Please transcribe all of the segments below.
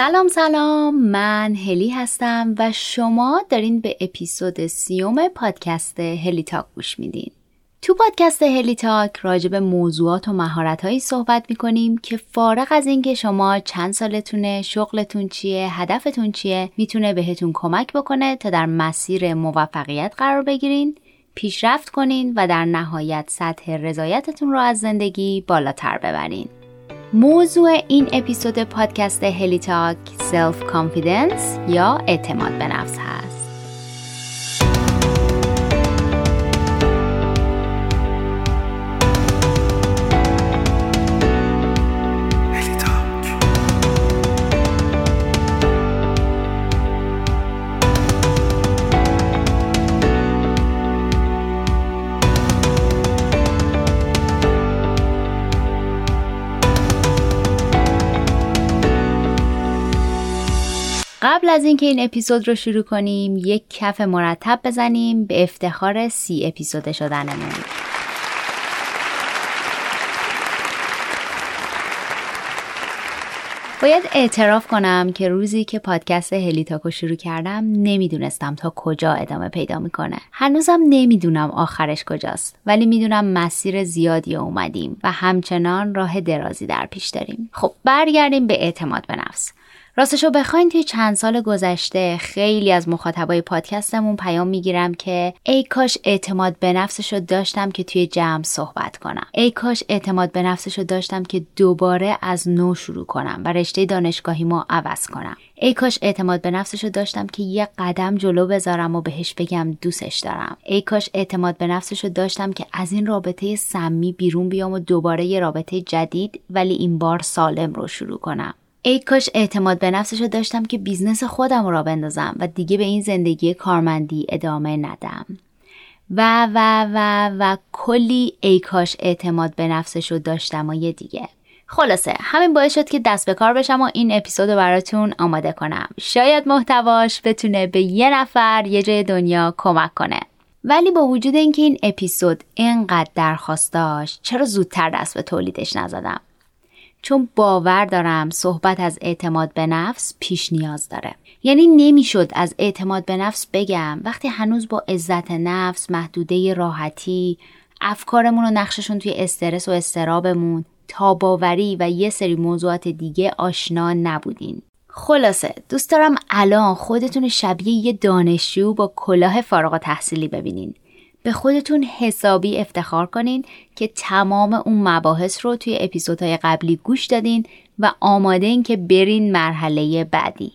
سلام سلام. من هلی هستم و شما دارین به اپیزود سیوم پادکست هلی تاک گوش میدین. تو پادکست هلی تاک راجع به موضوعات و مهارتهایی صحبت می‌کنیم که فارغ از اینکه شما چند سالتونه شغلتون چیه هدفتون چیه می‌تونه بهتون کمک بکنه تا در مسیر موفقیت قرار بگیرین پیشرفت کنین و در نهایت سطح رضایتتون رو از زندگی بالاتر ببرین. موضوع این اپیزود پادکست هلی تاک self-confidence یا اعتماد به نفس هست. قبل از اینکه این اپیزود رو شروع کنیم یک کف مرتب بزنیم به افتخار سی اپیزود شدنمون. باید اعتراف کنم که روزی که پادکست هلیتاکو شروع کردم نمی‌دونستم تا کجا ادامه پیدا می‌کنه. هنوزم نمی‌دونم آخرش کجاست ولی می‌دونم مسیر زیادی اومدیم و همچنان راه درازی در پیش داریم. خب برگردیم به اعتماد به نفس. راستشو بخواین توی چند سال گذشته خیلی از مخاطبای پادکستمون پیام می‌گیرم که ای کاش اعتماد به نفسشو داشتم که توی جمع صحبت کنم. ای کاش اعتماد به نفسشو داشتم که دوباره از نو شروع کنم و رشته دانشگاهی ما عوض کنم. ای کاش اعتماد به نفسشو داشتم که یه قدم جلو بذارم و بهش بگم دوستش دارم. ای کاش اعتماد به نفسشو داشتم که از این رابطه سمی بیرون بیام و دوباره یه رابطه جدید ولی این بار سالم رو شروع کنم. ای کاش اعتماد به نفسشو داشتم که business خودم راه بندازم و دیگه به این زندگی کارمندی ادامه ندم. و و و و کلی ای کاش اعتماد به نفسشو داشتم و یه دیگه. خلاصه همین باعث شد که دست به کار بشم و این اپیزود براتون آماده کنم. شاید محتواش بتونه به یه نفر یه جای دنیا کمک کنه. ولی با وجود اینکه این اپیزود اینقدر درخواست داشت چرا زودتر دست به تولیدش نزدم؟ چون باور دارم صحبت از اعتماد به نفس پیش نیاز داره. یعنی نمی‌شد از اعتماد به نفس بگم. وقتی هنوز با عزت نفس محدوده راحتی افکارمون و نقششون توی استرس و استرابمون تاباوری و یه سری موضوعات دیگه آشنا نبودین. خلاصه دوست دارم الان خودتون شبیه یه دانشجو با کلاه فارغ تحصیلی ببینین. به خودتون حسابی افتخار کنین که تمام اون مباحث رو توی اپیزودهای قبلی گوش دادین و آماده این که برین مرحله بعدی.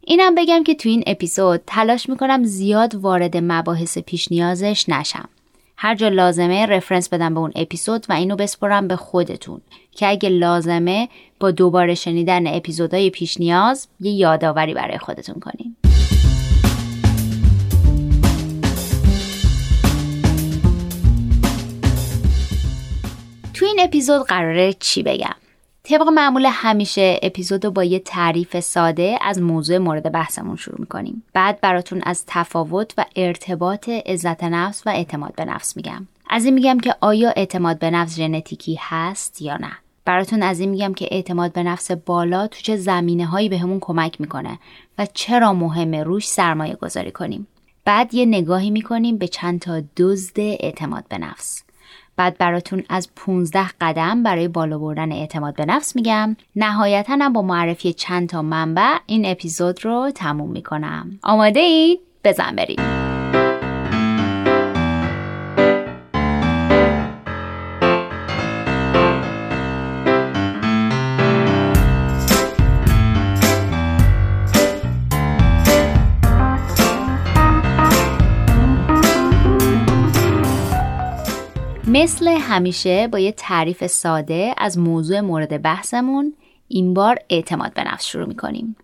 اینم بگم که توی این اپیزود تلاش می‌کنم زیاد وارد مباحث پیش نیازش نشم. هر جا لازمه رفرنس بدم به اون اپیزود و اینو بسپرم به خودتون که اگه لازمه با دوباره شنیدن اپیزودهای پیش نیاز یه یادآوری برای خودتون کنین. این اپیزود قراره چی بگم؟ طبق معمول همیشه اپیزود رو با یه تعریف ساده از موضوع مورد بحثمون شروع می‌کنیم. بعد براتون از تفاوت و ارتباط عزت نفس و اعتماد به نفس میگم. از این میگم که آیا اعتماد به نفس ژنتیکی هست یا نه؟ براتون از این میگم که اعتماد به نفس بالا تو چه زمینه هایی به همون کمک می‌کنه و چرا مهمه روش سرمایه گذاری کنیم. بعد یه نگاهی می‌کنیم به چند تا دزد اعتماد به نفس. بعد براتون از 15 قدم برای بالا بردن اعتماد به نفس میگم. نهایتا هم با معرفی چند تا منبع این اپیزود رو تموم می‌کنم. آماده اید؟ بزن بریم. مثل همیشه با یه تعریف ساده از موضوع مورد بحثمون این بار اعتماد به نفس شروع می‌کنیم.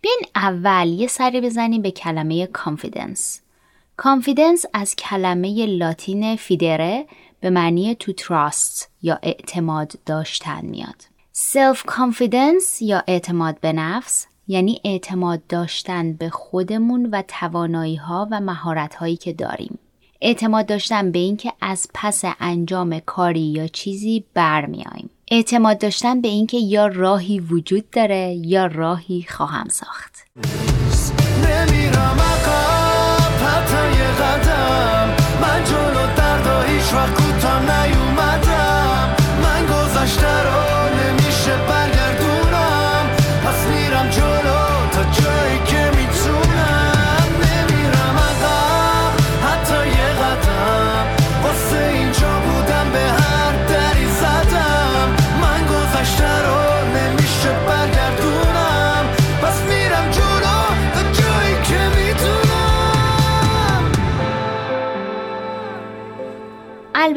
بیاین اول یه سری بزنیم به کلمه confidence. confidence از کلمه لاتین fidere به معنی to trust یا اعتماد داشتن میاد. self-confidence یا اعتماد به نفس یعنی اعتماد داشتن به خودمون و توانایی ها و مهارت هایی که داریم. اعتماد داشتن به اینکه از پس انجام کاری یا چیزی برمیاییم. اعتماد داشتن به اینکه یا راهی وجود داره یا راهی خواهم ساخت.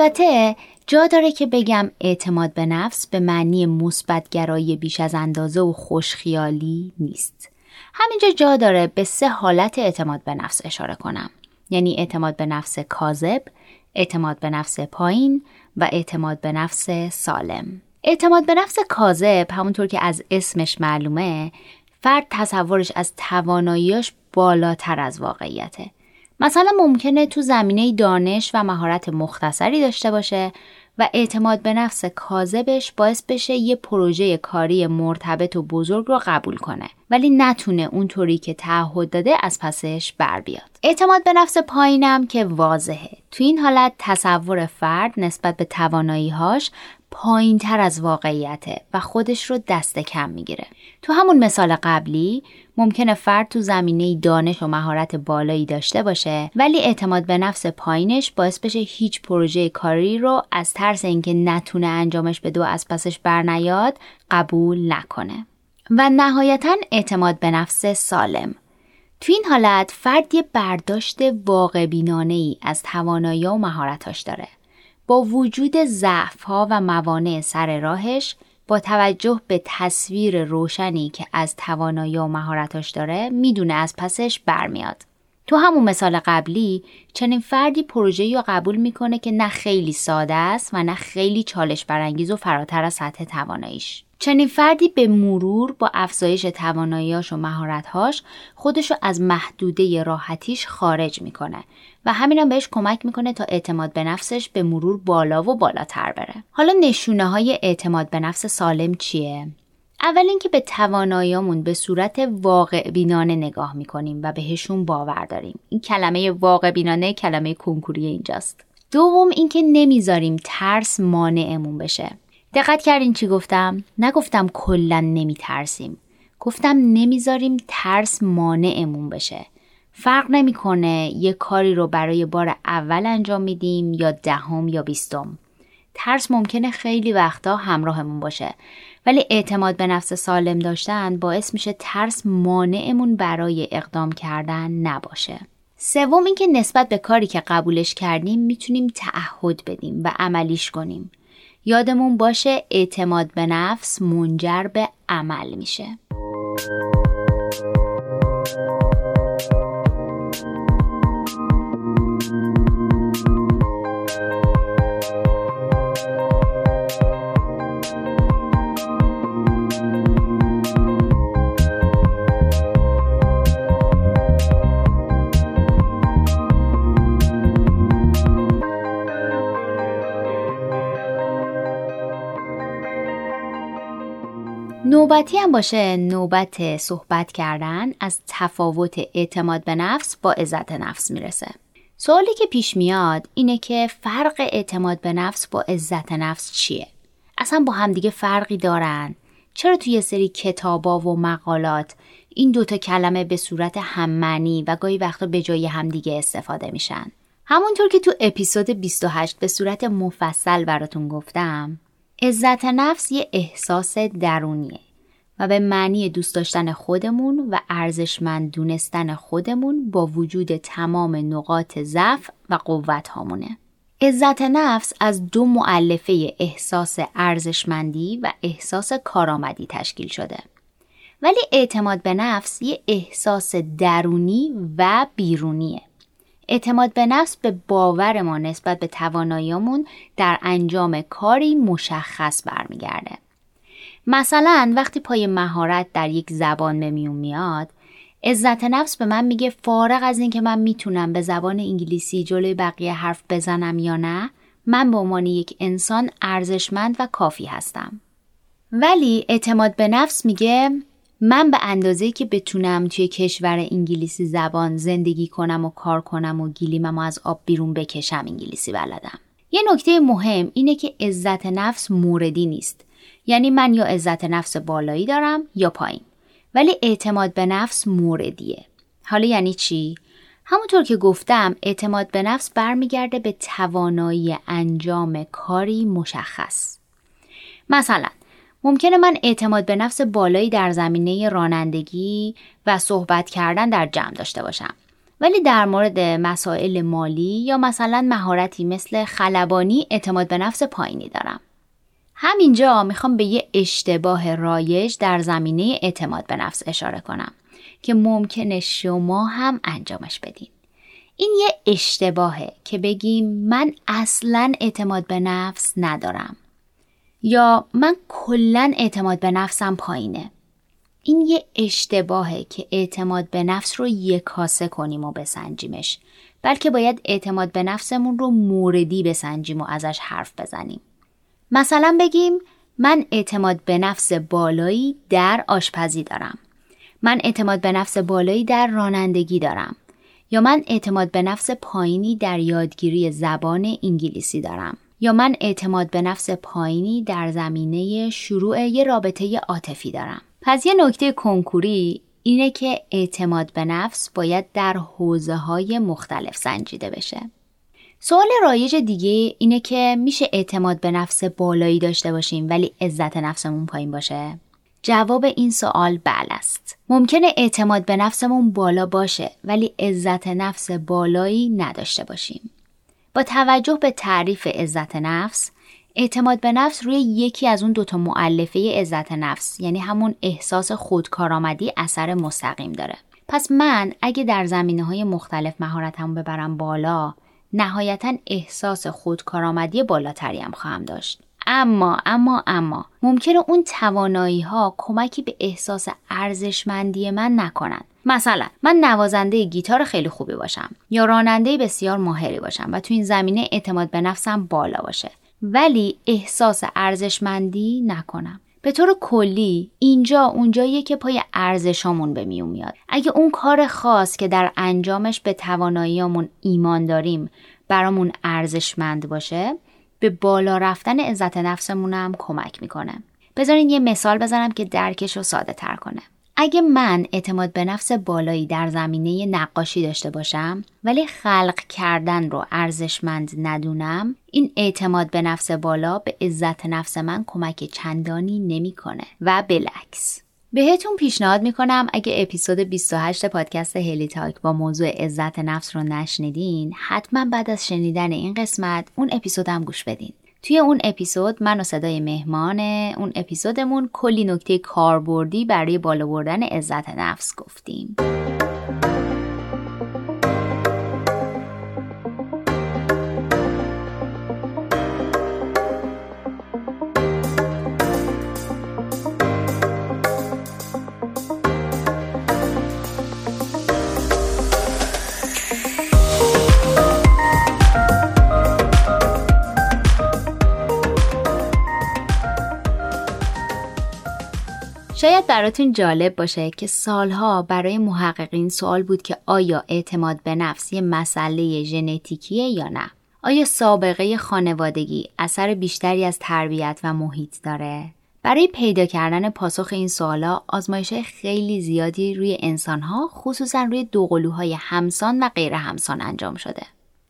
البته جا داره که بگم اعتماد به نفس به معنی مثبتگرایی بیش از اندازه و خوشخیالی نیست. همینجا جا داره به سه حالت اعتماد به نفس اشاره کنم. یعنی اعتماد به نفس کاذب، اعتماد به نفس پایین و اعتماد به نفس سالم. اعتماد به نفس کاذب همونطور که از اسمش معلومه فرد تصورش از تواناییاش بالاتر از واقعیته. مثلا ممکنه تو زمینه دانش و مهارت مختصری داشته باشه و اعتماد به نفس کاذبش باعث بشه یه پروژه کاری مرتبط و بزرگ رو قبول کنه ولی نتونه اونطوری که تعهد داده از پسش بر بیاد. اعتماد به نفس پایینم که واضحه. تو این حالت تصور فرد نسبت به تواناییهاش پایین تر از واقعیته و خودش رو دست کم می‌گیره. تو همون مثال قبلی ممکنه فرد تو زمینه دانش و مهارت بالایی داشته باشه ولی اعتماد به نفس پایینش باعث بشه هیچ پروژه کاری رو از ترس اینکه نتونه انجامش به دو از پسش برنیاد قبول نکنه. و نهایتا اعتماد به نفس سالم تو این حالت فرد یه برداشت واقع بینانه ای از توانایی و مهارتاش داره. با وجود ضعف ها و موانع سر راهش با توجه به تصویر روشنی که از توانایی و مهارتاش داره می‌دونه از پسش برمیاد. تو همون مثال قبلی چنین فردی پروژه رو قبول می‌کنه که نه خیلی ساده است و نه خیلی چالش برانگیز و فراتر از سطح تواناییش. چنین فردی به مرور با افزایش تواناییاش و مهارتهاش خودشو از محدوده راحتیش خارج می‌کنه و همینم بهش کمک می‌کنه تا اعتماد به نفسش به مرور بالا و بالاتر بره. حالا نشونه های اعتماد به نفس سالم چیه؟ اول اینکه به تواناییامون به صورت واقع بینانه نگاه می‌کنیم و بهشون باور داریم. این کلمه واقع بینانه کلمه کنکوری اینجاست. دوم اینکه نمی‌ذاریم ترس مانعمون بشه. دقت کردین چی گفتم؟ نگفتم کلا نمیترسیم. گفتم نمی‌ذاریم ترس مانعمون بشه. فرق نمی‌کنه یه کاری رو برای بار اول انجام میدیم یا دهم یا بیستم. ترس ممکنه خیلی وقتا همراهمون باشه ولی اعتماد به نفس سالم داشتن باعث میشه ترس مانعمون برای اقدام کردن نباشه. سوم اینکه نسبت به کاری که قبولش کردیم می‌تونیم تعهد بدیم و عملیش کنیم. یادمون باشه اعتماد به نفس منجر به عمل میشه. نوبتی هم باشه نوبت صحبت کردن از تفاوت اعتماد به نفس با عزت نفس می‌رسه. سوالی که پیش میاد اینه که فرق اعتماد به نفس با عزت نفس چیه؟ اصلا با همدیگه فرقی دارن؟ چرا توی سری کتابا و مقالات این دوتا کلمه به صورت هممعنی و گاهی وقتا به جای همدیگه استفاده میشن؟ همونطور که تو اپیزود 28 به صورت مفصل براتون گفتم عزت نفس یه احساس درونیه و به معنی دوست داشتن خودمون و ارزشمند دونستن خودمون با وجود تمام نقاط ضعف و قوت هامونه. عزت نفس از دو معلفه احساس ارزشمندی و احساس کارآمدی تشکیل شده. ولی اعتماد به نفس یه احساس درونی و بیرونیه. اعتماد به نفس به باور ما نسبت به تواناییمون در انجام کاری مشخص برمیگرده. مثلا وقتی پای مهارت در یک زبان به میون میاد عزت نفس به من میگه فارغ از اینکه من می‌تونم به زبان انگلیسی جلوی بقیه حرف بزنم یا نه من به عنوان یک انسان ارزشمند و کافی هستم. ولی اعتماد به نفس میگه من به اندازه که بتونم توی کشور انگلیسی زبان زندگی کنم و کار کنم و گیلیمم از آب بیرون بکشم انگلیسی بلدم. یه نکته مهم اینه که عزت نفس موردی نیست. یعنی من یا عزت نفس بالایی دارم یا پایین. ولی اعتماد به نفس موردیه. حالا یعنی چی؟ همونطور که گفتم اعتماد به نفس برمیگرده به توانایی انجام کاری مشخص. مثلا ممکنه من اعتماد به نفس بالایی در زمینه رانندگی و صحبت کردن در جمع داشته باشم. ولی در مورد مسائل مالی یا مثلا مهارتی مثل خلبانی اعتماد به نفس پایینی دارم. همینجا می‌خوام به یه اشتباه رایج در زمینه اعتماد به نفس اشاره کنم که ممکنه شما هم انجامش بدین. این یه اشتباهه که بگیم من اصلا اعتماد به نفس ندارم. یا من کلا اعتماد به نفسم پایینه. این یه اشتباهه که اعتماد به نفس رو یکاسه کنیم و بسنجیمش بلکه باید اعتماد به نفسمون رو موردی بسنجیم و ازش حرف بزنیم. مثلا بگیم من اعتماد به نفس بالایی در آشپزی دارم. من اعتماد به نفس بالایی در رانندگی دارم. یا من اعتماد به نفس پایینی در یادگیری زبان انگلیسی دارم. یا من اعتماد به نفس پایینی در زمینه شروع یه رابطه عاطفی دارم. پس یه نکته کنکوری اینه که اعتماد به نفس باید در حوزه های مختلف سنجیده بشه. سوال رایج دیگه اینه که میشه اعتماد به نفس بالایی داشته باشیم ولی عزت نفسمون پایین باشه جواب این سوال بله است. ممکنه اعتماد به نفسمون بالا باشه ولی عزت نفس بالایی نداشته باشیم. با توجه به تعریف عزت نفس اعتماد به نفس روی یکی از اون دوتا معلفه عزت نفس یعنی همون احساس خودکارآمدی اثر مستقیم داره پس من اگه در زمینه های مختلف مهارتمو ببرم بالا نهایتا احساس خودکارآمدی بالاتری هم خواهم داشت. اما اما اما ممکنه اون توانایی ها کمکی به احساس ارزشمندی من نکنند مثلا من نوازنده گیتار خیلی خوبی باشم یا راننده بسیار ماهری باشم و تو این زمینه اعتماد به نفسم بالا باشه. ولی احساس ارزشمندی نکنم. به طور کلی اینجا اونجاییه که پای ارزشامون به میون میاد. اگه اون کار خاص که در انجامش به تواناییامون ایمان داریم برامون ارزشمند باشه به بالا رفتن عزت نفسمونم کمک می‌کنه. بذارین یه مثال بزنم که درکش رو ساده تر کنه. اگه من اعتماد به نفس بالایی در زمینه نقاشی داشته باشم ولی خلق کردن رو ارزشمند ندونم این اعتماد به نفس بالا به عزت نفس من کمک چندانی نمی‌کنه. و بالعکس. بهتون پیشنهاد می‌کنم اگه اپیزود 28 پادکست هلی تاک با موضوع عزت نفس رو نشنیدین حتما بعد از شنیدن این قسمت اون اپیزود هم گوش بدین. توی اون اپیزود من و صدای مهمان اون اپیزودمون کلی نکته کاربردی برای بالا بردن عزت نفس گفتیم. براتون جالب باشه که سالها برای محققین سوال بود که آیا اعتماد به نفس یه مسئله ژنتیکیه یا نه؟ آیا سابقه خانوادگی اثر بیشتری از تربیت و محیط داره؟ برای پیدا کردن پاسخ این سوالا آزمایش خیلی زیادی روی انسانها خصوصا روی دوقلوهای همسان و غیر همسان انجام شده.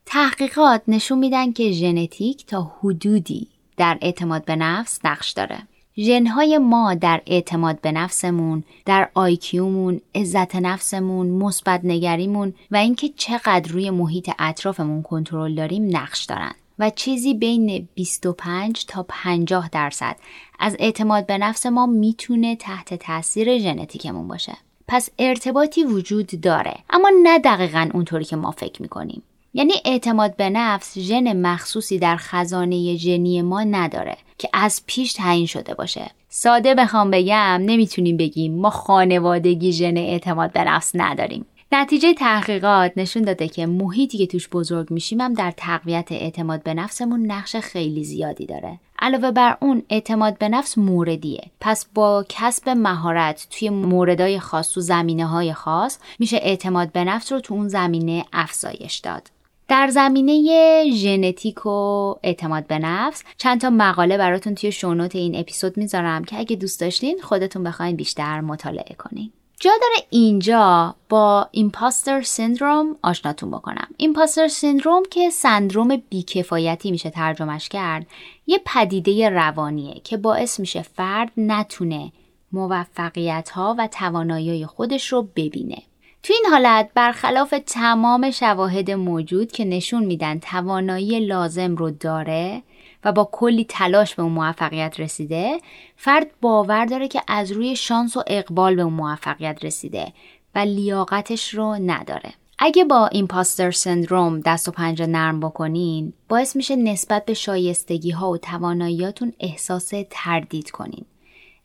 تحقیقات نشون میدن که ژنتیک تا حدودی در اعتماد به نفس نقش داره. ژنهای ما در اعتماد به نفسمون در آیکیومون عزت نفسمون مثبت نگریمون و اینکه چقدر روی محیط اطرافمون کنترل داریم نقش دارن و چیزی بین 25 تا 50 درصد از اعتماد به نفس ما می‌تونه تحت تاثیر ژنتیکمون باشه. پس ارتباطی وجود داره اما نه دقیقا اونطوری که ما فکر می‌کنیم. یعنی اعتماد به نفس ژن مخصوصی در خزانه ژنی ما نداره. که از پیش تعیین شده باشه. ساده بخوام بگم نمی‌تونیم بگیم ما خانوادگی ژن اعتماد به نفس نداریم. نتیجه تحقیقات نشون داده که محیطی که توش بزرگ میشیم هم در تقویت اعتماد به نفسمون نقش خیلی زیادی داره. علاوه بر اون اعتماد به نفس موردیه. پس با کسب مهارت توی موردهای خاص تو زمینه های خاص میشه اعتماد به نفس رو تو اون زمینه افزایش داد. در زمینه ژنتیک و اعتماد به نفس چند تا مقاله براتون توی شونوت این اپیزود می‌ذارم که اگه دوست داشتین خودتون بخواین بیشتر مطالعه کنین. جا داره اینجا با ایمپاستر سندروم آشناتون بکنم. ایمپاستر سندروم که سندروم بیکفایتی میشه ترجمهش کرد یه پدیده روانیه که باعث میشه فرد نتونه موفقیت ها و توانایی خودش رو ببینه. تو این حالت برخلاف تمام شواهد موجود که نشون میدن توانایی لازم رو داره و با کلی تلاش به اون موفقیت رسیده فرد باور داره که از روی شانس و اقبال به اون موفقیت رسیده و لیاقتش رو نداره. اگه با ایمپاستر سندروم دست و پنجه نرم بکنین باعث میشه نسبت به شایستگی ها و تواناییاتون احساس تردید کنین.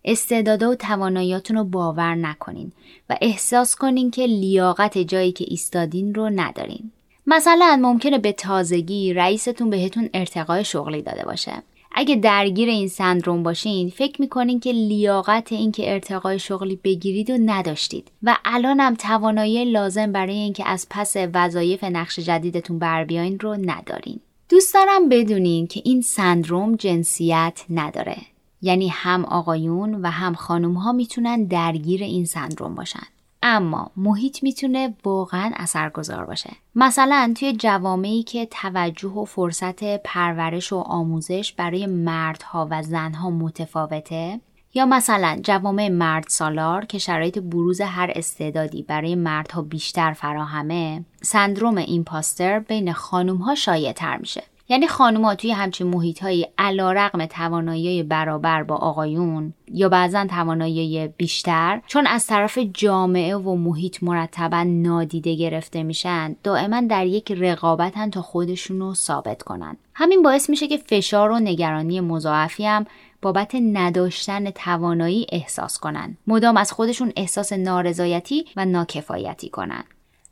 استعدادا و تواناییاتون رو باور نکنین و احساس کنین که لیاقت جایی که ایستادین رو ندارین. مثلا ممکنه به تازگی رئیستون بهتون ارتقای شغلی داده باشه. اگه درگیر این سندروم باشین فکر می‌کنین که لیاقت این که ارتقای شغلی بگیرید و نداشتید و الانم توانایی لازم برای اینکه از پس وظایف نقش جدیدتون بر بیاین رو ندارین. دوست دارم بدونین که این سندروم جنسیت نداره. یعنی هم آقایون و هم خانوم ها می‌تونن درگیر این سندروم باشن. اما محیط می‌تونه واقعا اثرگذار باشه. مثلا توی جوامعی که توجه و فرصت پرورش و آموزش برای مردها و زنها متفاوته یا مثلا جوامع مرد سالار که شرایط بروز هر استعدادی برای مردها بیشتر فراهمه سندروم ایمپاستر بین خانوم شایع تر میشه. یعنی خانوما توی همچین محیط های علا رقم توانایی برابر با آقایون یا بعضا توانایی بیشتر چون از طرف جامعه و محیط مرتبا نادیده گرفته میشن دائما در یک رقابتن تا خودشون رو ثابت کنن. همین باعث میشه که فشار و نگرانی مضاعفی هم بابت نداشتن توانایی احساس کنن. مدام از خودشون احساس نارضایتی و ناکفایتی کنن.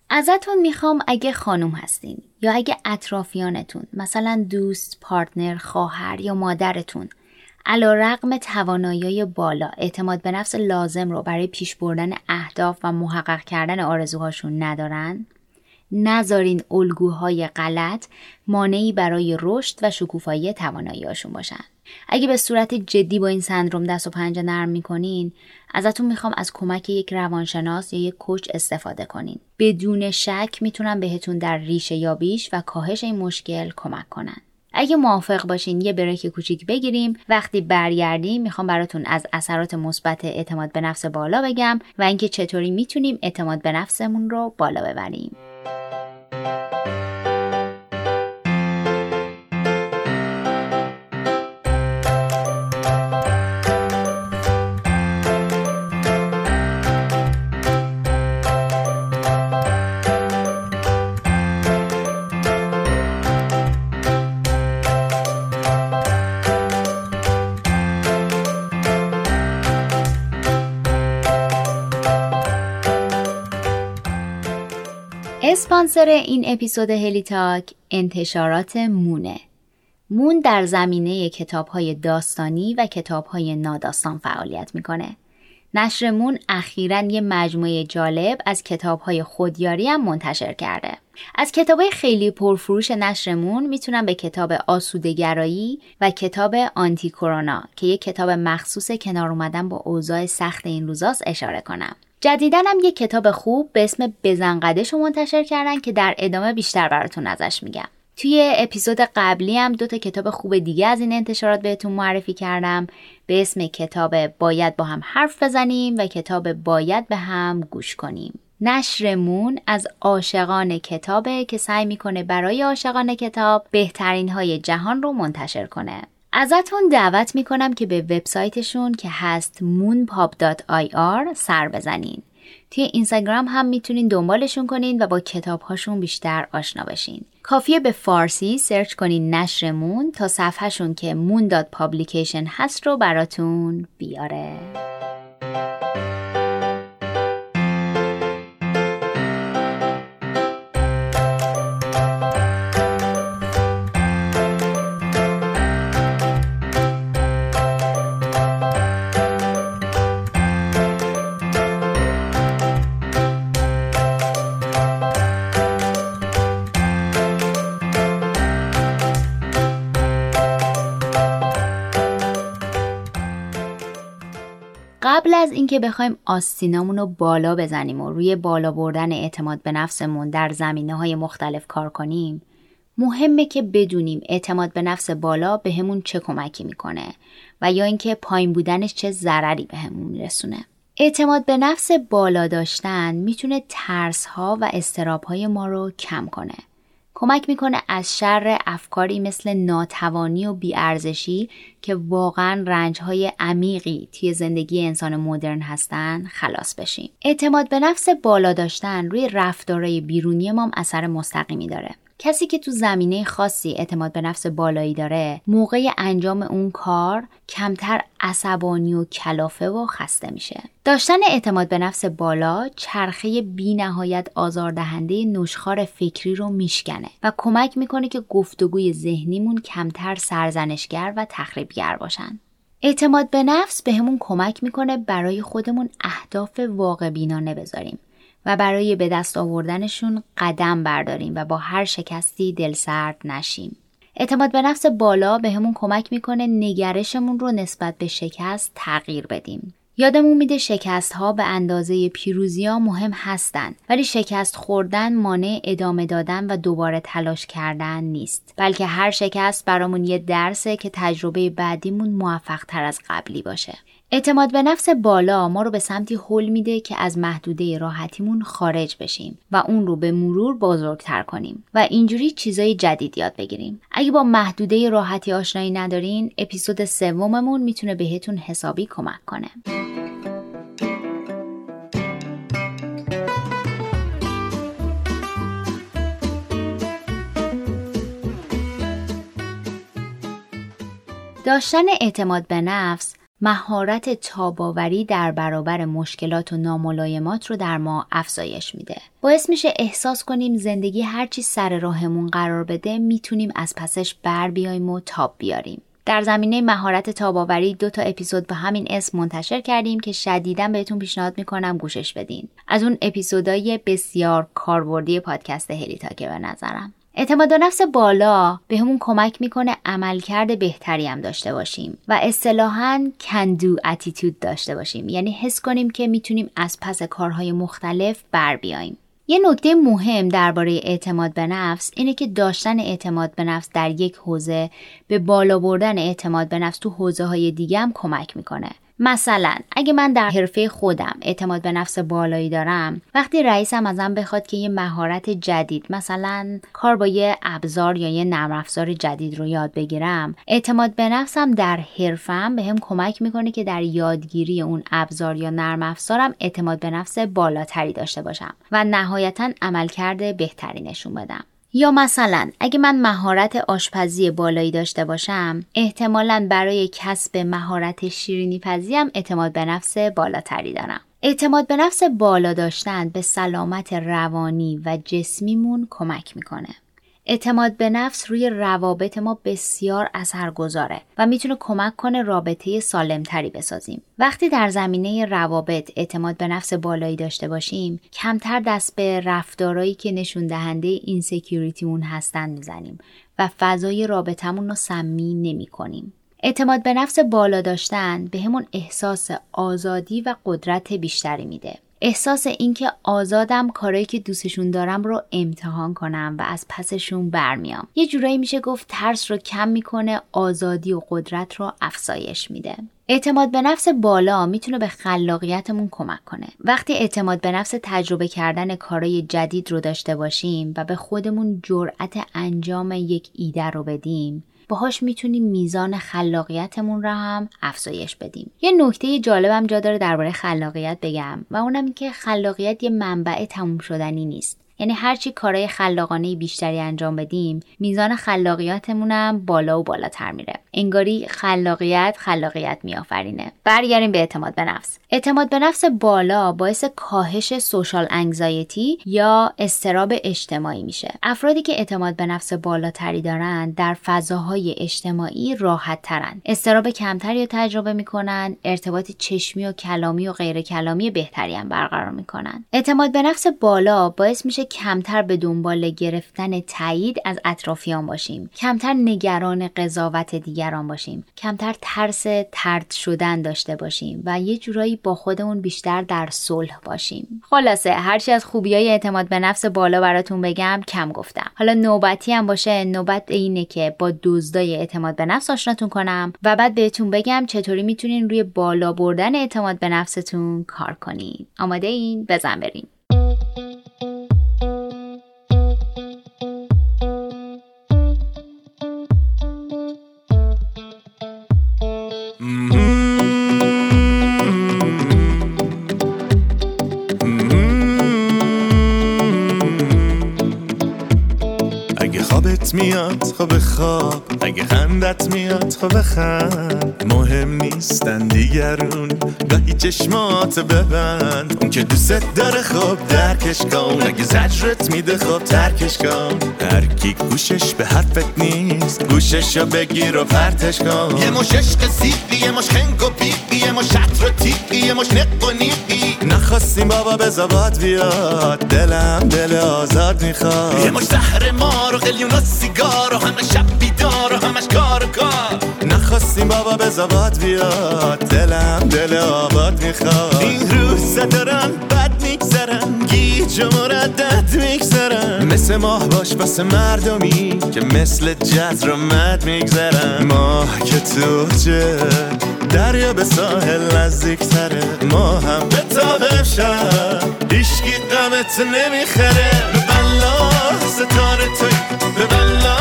ازتون می‌خوام اگه خانوم هستین. یا اگه اطرافیانتون مثلا دوست، پارتنر، خواهر یا مادرتون علا رقم توانایی بالا اعتماد به نفس لازم رو برای پیش بردن اهداف و محقق کردن آرزوهاشون ندارن نذارین الگوهای غلط مانعی برای رشد و شکوفایی تواناییهاشون باشن. اگه به صورت جدی با این سندروم دست و پنجه نرم می‌کنین ازتون می‌خوام از کمک یک روانشناس یا یک کوچ استفاده کنین. بدون شک می‌تونم بهتون در ریشه یابیش و کاهش این مشکل کمک کنن. اگه موافق باشین یه بریک کوچیک بگیریم. وقتی برگردیم می‌خوام براتون از اثرات مثبت اعتماد به نفس بالا بگم و اینکه چطوری می‌تونیم اعتماد به نفسمون رو بالا ببریم. اسپانسر این اپیزود هلی تاک انتشارات مونه. مون در زمینه کتاب های داستانی و کتاب های ناداستان فعالیت می‌کنه. نشر مون اخیرا یه مجموعه جالب از کتاب های خودیاری هم منتشر کرده. از کتاب خیلی پرفروش نشر مون می‌تونم به کتاب آسودگرایی و کتاب آنتی کرونا که یه کتاب مخصوص کنار اومدن با اوضاع سخت این روزاست اشاره کنم. جدیدن هم یه کتاب خوب به اسم بزنقدش رو منتشر کردن که در ادامه بیشتر براتون ازش میگم. توی اپیزود قبلی هم دو تا کتاب خوب دیگه از این انتشارات بهتون معرفی کردم. به اسم کتاب باید با هم حرف بزنیم و کتاب باید به هم گوش کنیم. نشرمون از عاشقان کتابه که سعی می‌کنه برای عاشقان کتاب بهترین های جهان رو منتشر کنه. ازتون دعوت می‌کنم که به وبسایتشون که هست moonpop.ir سر بزنین. توی اینستاگرام هم می‌تونین دنبالشون کنین و با کتابهاشون بیشتر آشنا بشین. کافیه به فارسی سرچ کنین نشر مون تا صفحهشون که moon.publication هست رو براتون بیاره. از اینکه بخوایم آستینامون رو بالا بزنیم و روی بالا بردن اعتماد به نفسمون در زمینه های مختلف کار کنیم مهمه که بدونیم اعتماد به نفس بالا به همون چه کمکی می‌کنه و یا اینکه پایین بودنش چه ضرری به همون میرسونه. اعتماد به نفس بالا داشتن می‌تونه ترس ها و استراب های ما رو کم کنه. کمک می‌کنه از شر افکاری مثل ناتوانی و بیارزشی که واقعا رنجهای عمیقی توی زندگی انسان مدرن هستن خلاص بشیم. اعتماد به نفس بالا داشتن روی رفتارهای بیرونی ما اثر مستقیمی داره. کسی که تو زمینه خاصی اعتماد به نفس بالایی داره موقع انجام اون کار کمتر عصبانی و کلافه و خسته میشه. داشتن اعتماد به نفس بالا چرخه بی نهایت آزاردهنده نشخار فکری رو میشکنه و کمک می‌کنه که گفتگوی ذهنیمون کمتر سرزنشگر و تخریبگر باشن. اعتماد به نفس بهمون به کمک می‌کنه برای خودمون اهداف واقع بینانه بذاریم. و برای به دست آوردنشون قدم برداریم و با هر شکستی دلسرد نشیم. اعتماد به نفس بالا به همون کمک می‌کنه نگرشمون رو نسبت به شکست تغییر بدیم. یادمون میده شکست ها به اندازه پیروزی ها مهم هستند ولی شکست خوردن مانع ادامه دادن و دوباره تلاش کردن نیست بلکه هر شکست برامون یه درسه که تجربه بعدیمون موفق تر از قبلی باشه اعتماد به نفس بالا ما رو به سمتی حل میده که از محدوده راحتیمون خارج بشیم و اون رو به مرور بزرگتر کنیم و اینجوری چیزای جدید یاد بگیریم. اگه با محدوده راحتی آشنایی ندارین، اپیزود سوممون می‌تونه بهتون حسابی کمک کنه. داشتن اعتماد به نفس مهارت تاباوری در برابر مشکلات و ناملایمات رو در ما افزایش میده. باعث میشه احساس کنیم زندگی هرچی سر راهمون قرار بده می‌تونیم از پسش بر بیایم و تاب بیاریم. در زمینه مهارت تاباوری دو تا اپیزود به همین اسم منتشر کردیم که شدیدا بهتون پیشنهاد می‌کنم گوشش بدین. از اون اپیزودهای بسیار کاربردی پادکست هلیتا که به نظرم. اعتماد نفس بالا به همون کمک می‌کنه عملکرد بهتری هم داشته باشیم و اصطلاحا کندو اتیتود داشته باشیم. یعنی حس کنیم که می‌تونیم از پس کارهای مختلف بر بیاییم. یه نکته مهم درباره اعتماد به نفس اینه که داشتن اعتماد به نفس در یک حوزه به بالا بردن اعتماد به نفس تو حوزه های دیگه هم کمک می‌کنه. مثلا اگه من در حرفه خودم اعتماد به نفس بالایی دارم وقتی رئیسم ازم بخواد که یه مهارت جدید مثلا کار با یه ابزار یا یه نرم افزار جدید رو یاد بگیرم اعتماد به نفسم در حرفم به هم کمک می‌کنه که در یادگیری اون ابزار یا نرم افزارم اعتماد به نفس بالاتری داشته باشم و نهایتا عملکرد بهتری نشون بدم. یا مثلا اگه من مهارت آشپزی بالایی داشته باشم احتمالا برای کسب مهارت شیرینی پزیم اعتماد به نفس بالاتری دارم. اعتماد به نفس بالا داشتن به سلامت روانی و جسمیمون کمک می‌کنه. اعتماد به نفس روی روابط ما بسیار اثرگذاره و می‌تونه کمک کنه رابطه سالمتری بسازیم. وقتی در زمینه روابط اعتماد به نفس بالایی داشته باشیم، کمتر دست به رفتارهایی که نشون دهنده insecurity مون هستن می‌زنیم و فضای رابطمون رو سمی نمی کنیم. اعتماد به نفس بالا داشتن به همون احساس آزادی و قدرت بیشتری میده. احساس اینکه آزادم کارایی که دوستشون دارم رو امتحان کنم و از پسشون برمیام یه جورایی میشه گفت ترس رو کم می‌کنه آزادی و قدرت رو افزایش میده اعتماد به نفس بالا می‌تونه به خلاقیتمون کمک کنه. وقتی اعتماد به نفس تجربه کردن کارهای جدید رو داشته باشیم و به خودمون جرأت انجام یک ایده رو بدیم، باهاش می‌تونیم میزان خلاقیتمون را هم افزایش بدیم. یه نکته جالبم جا داره درباره خلاقیت بگم و اونم این که خلاقیت یه منبع تموم شدنی نیست. یعنی هرچی کارهای خلاقانه بیشتری انجام بدیم میزان خلاقیتمون هم بالا و بالاتر میره. انگاری خلاقیت خلاقیت میآفرینه. برگردیم به اعتماد به نفس. اعتماد به نفس بالا باعث کاهش سوشال انگزایتی یا استراب اجتماعی میشه. افرادی که اعتماد به نفس بالاتری دارن در فضاهای اجتماعی راحت ترن استراب کمتری رو تجربه می‌کنن ارتباط چشمی و کلامی و غیر کلامی بهتری هم برقرار می‌کنن. اعتماد به نفس بالا باعث میشه کمتر به دنبال گرفتن تایید از اطرافیان باشیم. کمتر نگران قضاوت دیگران باشیم. کمتر ترس ترد شدن داشته باشیم و یه جورایی با خودمون بیشتر در صلح باشیم. خلاصه هرچی از خوبی های اعتماد به نفس بالا براتون بگم کم گفتم. حالا نوبتی هم باشه نوبت اینه که با دزدای اعتماد به نفس آشناتون کنم و بعد بهتون بگم چطوری می‌تونین روی بالا بردن اعتماد به نفستون کار کنید آماده این؟ بزن بریم. خب خواب. اگه خندت میاد خب خند مهم نیستن دیگرون. گاهی چشمات ببند. اون که دوست داره خب درکش کن. اگه زجرت میده خب ترکش کن. هر کی گوشش به حرفت نیست گوشش رو بگیر و پرتش کن. یه مش عشق یه مش به زباد بیاد. دلم دل آزاد می‌خواد. یه مش زهر مار و قلیون و سیگار و همه شب بیدار و همش کار و کار. نخواستیم بابا به زباد بیاد. دلم دل آباد می‌خواد. این روزا دارن بد و مردد میگذرن مثل ماه باش واسه مردمی که مثل جز رو مد میگذرن ماه که تو دریا به ساحل نزدیک تره ما هم به تابه شد هیشگی قمت نمی‌خره. به بلا ستاره توی. به بلا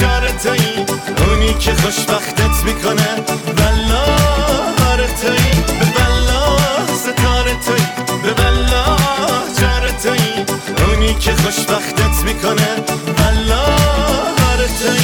چاره توی. اونی که خوشبختت می‌کنه. بلا هاره توی. که خوشبختت می‌کنه. بلا هاره توی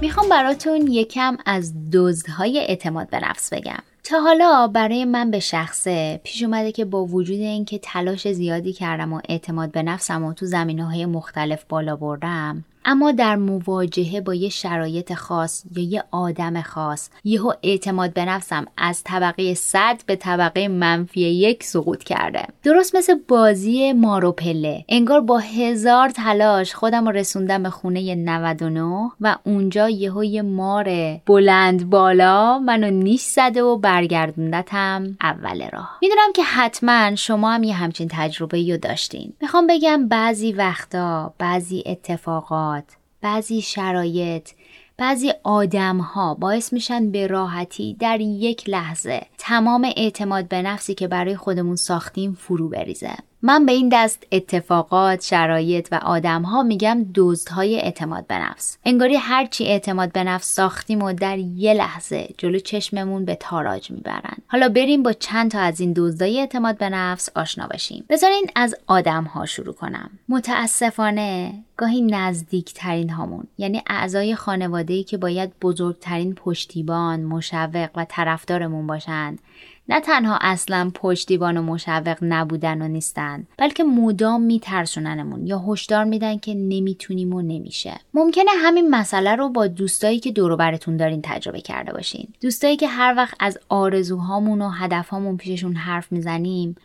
می‌خوام براتون یکم از دزدهای اعتماد به نفس بگم. تا حالا برای من به شخصه پیش اومده که با وجود اینکه تلاش زیادی کردم و اعتماد به نفسم و تو زمینه های مختلف بالا بردم اما در مواجهه با یه شرایط خاص یا یه آدم خاص یهو اعتماد به نفسم از طبقه 100 به طبقه منفی یک سقوط کرده. درست مثل بازی مارو پله. انگار با هزار تلاش خودم رسوندم به خونه 99 و اونجا یهو یه مار بلند بالا منو نیش زده و برگردوندتم اول راه. می‌دونم که حتما شما هم یه همچین تجربه رو داشتین. می‌خوام بگم بعضی وقتا بعضی اتفاقات بعضی شرایط بعضی آدم ها باعث میشن به راحتی در یک لحظه تمام اعتماد به نفسی که برای خودمون ساختیم فرو بریزه. من به این دست اتفاقات، شرایط و آدم ها میگم های اعتماد به نفس. انگاری هرچی اعتماد به نفس ساختیم و در یه لحظه جلو چشممون به تاراج می‌برن. حالا بریم با چند تا از این دزدهای اعتماد به نفس آشنا بشیم. بذارین از آدم ها شروع کنم. متاسفانه گاهی نزدیکترین هامون یعنی اعضای خانواده‌ای که باید بزرگترین پشتیبان، مشوق و طرفدارمون باشند نه تنها اصلا پشتیبان و مشوق نبودن و نیستن بلکه مدام میترسوننمون یا هشدار میدن که نمی‌تونیم و نمیشه. ممکنه همین مسئله رو با دوستایی که دور براتون دارین تجربه کرده باشین. دوستایی که هر وقت از آرزوهامون و هدفهامون پیششون حرف می‌زنیم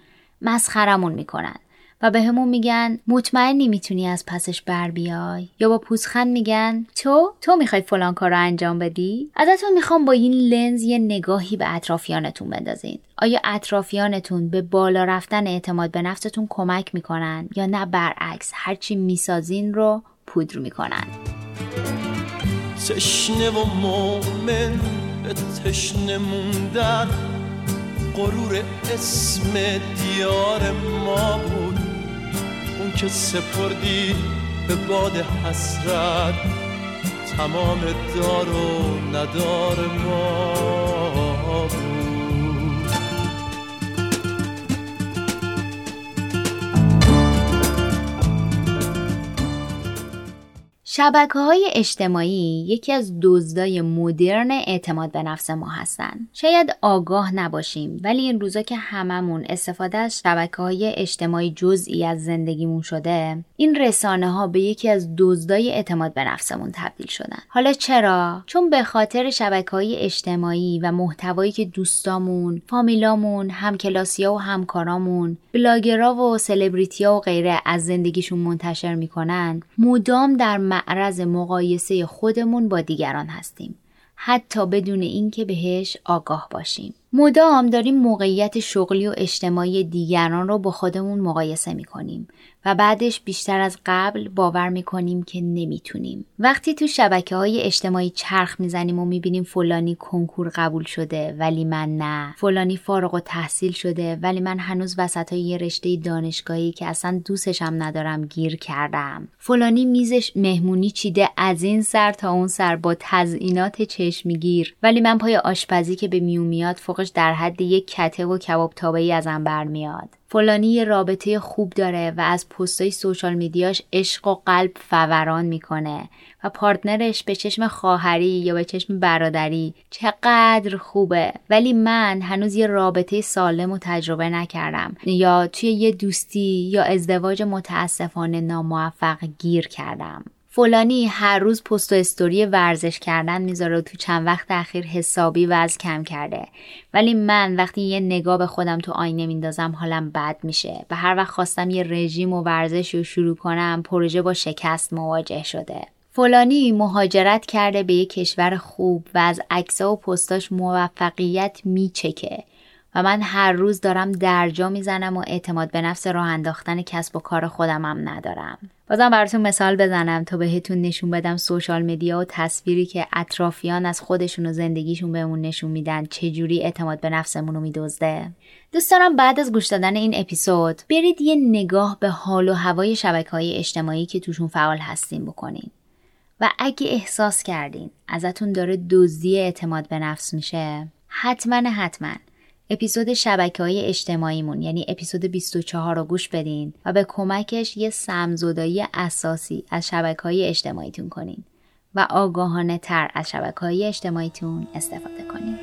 مسخرمون می‌کنن. و به همون میگن مطمئنی می‌تونی از پسش بر بیای؟ یا با پوزخند میگن تو؟ تو می‌خوای فلان کار رو انجام بدی؟ ازتون می‌خوام با این لنز یه نگاهی به اطرافیانتون بندازین. آیا اطرافیانتون به بالا رفتن اعتماد به نفستون کمک می‌کنن یا نه برعکس هرچی می‌سازین رو پودر می‌کنن؟ تشنه و مومن به تشنه موندن غرور اسم دیار ما بود. که سپردی به باد حسرت تمام دار و ندار ما. شبکه های اجتماعی یکی از دزدای مدرن اعتماد به نفس ما هستن. شاید آگاه نباشیم ولی این روزا که هممون استفاده از شبکه های اجتماعی جزئی از زندگیمون شده این رسانه ها به یکی از دزدای اعتماد به نفسمون تبدیل شدن. حالا چرا؟ چون به خاطر شبکه های اجتماعی و محتوایی که دوستامون، فامیلامون، همکلاسیا و همکارامون، بلاگرا و سلبریتیا و غیره از زندگیشون منتشر می‌کنن مدام در معرض مقایسه خودمون با دیگران هستیم. حتی بدون اینکه بهش آگاه باشیم. مدام داریم موقعیت شغلی و اجتماعی دیگران رو با خودمون مقایسه می‌کنیم و بعدش بیشتر از قبل باور می‌کنیم که نمی‌تونیم. وقتی تو شبکه های اجتماعی چرخ می‌زنیم و می‌بینیم فلانی کنکور قبول شده ولی من نه فلانی فارغ و تحصیل شده ولی من هنوز وسط های یه رشته دانشگاهی که اصلا دوستشم ندارم گیر کردم. فلانی میزش مهمونی چیده از این سر تا اون سر با تزئینات چشمگیر. ولی من پای آشپزی که به میون میاد فوقش در حد یک کته و کباب تابه ازم برمیاد فلانی یه رابطه خوب داره و از پستای سوشال میدیاش عشق و قلب فوران می‌کنه و پارتنرش به چشم خواهری یا به چشم برادری چقدر خوبه. ولی من هنوز یه رابطه سالم و تجربه نکردم. یا توی یه دوستی یا ازدواج متاسفانه ناموفق گیر کردم. فلانی هر روز پست و استوری ورزش کردن می‌ذاره و تو چند وقت اخیر حسابی وزن کم کرده. ولی من وقتی یه نگاه به خودم تو آینه میندازم حالم بد میشه. و هر وقت خواستم یه رژیم و ورزش رو شروع کنم پروژه با شکست مواجه شده. فلانی مهاجرت کرده به یه کشور خوب و از عکسا و پستاش موفقیت میچکه. و من هر روز دارم درجا می‌زنم و اعتماد به نفس راه انداختن کسب و کار خودم هم ندارم. بازم براتون مثال بزنم. تا بهتون نشون بدم سوشال مدیا و تصویری که اطرافیان از خودشون و زندگیشون بهمون نشون میدن چجوری اعتماد به نفسمون رو میدزده. دوست دارم بعد از گوش دادن این اپیزود برید یه نگاه به حال و هوای شبکه های اجتماعی که توشون فعال هستین بکنین. و اگه احساس کردین ازتون داره دزدی اعتماد به نفس میشه حتما حتما اپیزود شبکه های اجتماعیمون یعنی اپیزود 24 رو گوش بدین و به کمکش یه سمزدایی اساسی از شبکه های اجتماعیتون کنین و آگاهانه تر از شبکه های اجتماعیتون استفاده کنین.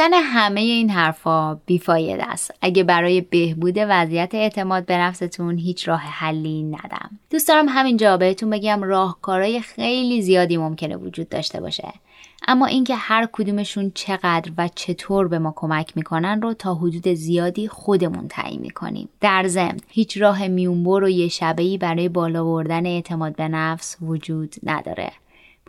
گفتن همه این حرفا بیفاید است. اگه برای بهبود وضعیت اعتماد به نفستون هیچ راه حلی ندم. دوست دارم همینجا بهتون بگم راهکارهای خیلی زیادی ممکنه وجود داشته باشه. اما اینکه هر کدومشون چقدر و چطور به ما کمک می‌کنن رو تا حدود زیادی خودمون تعیین می‌کنیم. در ضمن هیچ راه میونبر و یه شبهی برای بالا بردن اعتماد به نفس وجود نداره.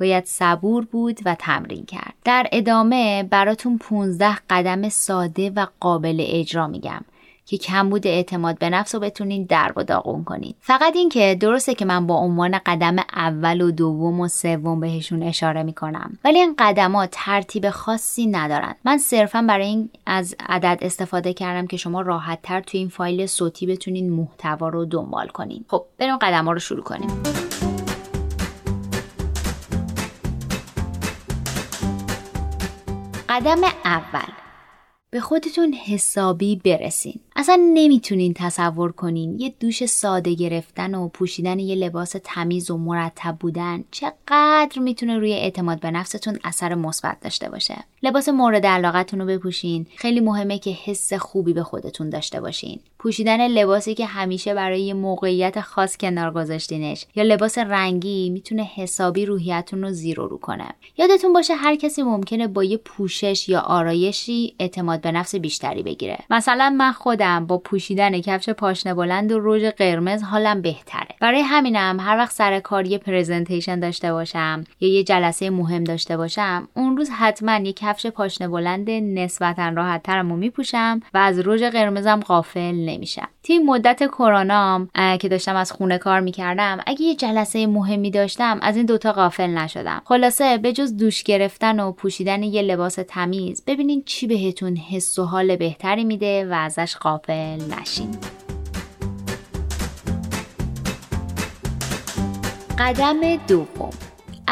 باید صبور بود و تمرین کرد. در ادامه براتون 15 قدم ساده و قابل اجرا میگم که کمبود اعتماد به نفس رو بتونین در و داغون کنید فقط اینکه درسته که من با عنوان قدم اول و دوم و سوم بهشون اشاره می‌کنم ولی این قدمات ترتیب خاصی ندارن. من صرفا برای این از عدد استفاده کردم که شما راحت تر توی این فایل صوتی بتونین محتوا رو دنبال کنین. خب بریم قدم ها رو شروع کنیم. قدم اول. به خودتون حسابی برسین. اصلا نمی‌تونین تصور کنین یه دوش ساده گرفتن و پوشیدن یه لباس تمیز و مرتب بودن چقدر می‌تونه روی اعتماد به نفستون اثر مثبت داشته باشه. لباس مورد علاقتون رو بپوشین. خیلی مهمه که حس خوبی به خودتون داشته باشین. پوشیدن لباسی که همیشه برای یه موقعیت خاص کنار گذاشتینش یا لباس رنگی می‌تونه حسابی روحیتون رو زیرو رو کنه. یادتون باشه هر کسی ممکنه با یه پوشش یا آرایشی اعتماد به نفس بیشتری بگیره. مثلا من خودم با پوشیدن کفش پاشنه بلند و رژ قرمز حالم بهتره. برای همینم هر وقت سر کار یه پرزنتیشن داشته باشم یا یه جلسه مهم داشته باشم اون روز حتما یه کفش پاشنه بلند نسبتا راحت ترمو میپوشم و از رژ قرمزم غافل نمیشم. توی مدت کرونام که داشتم از خونه کار می‌کردم اگه یه جلسه مهمی داشتم از این دوتا غافل نشدم. خلاصه به جز دوش گرفتن و پوشیدن یه لباس تمیز ببینین چی بهتون حس و حال بهتری میده و ازش غافل نشین. قدم دوم.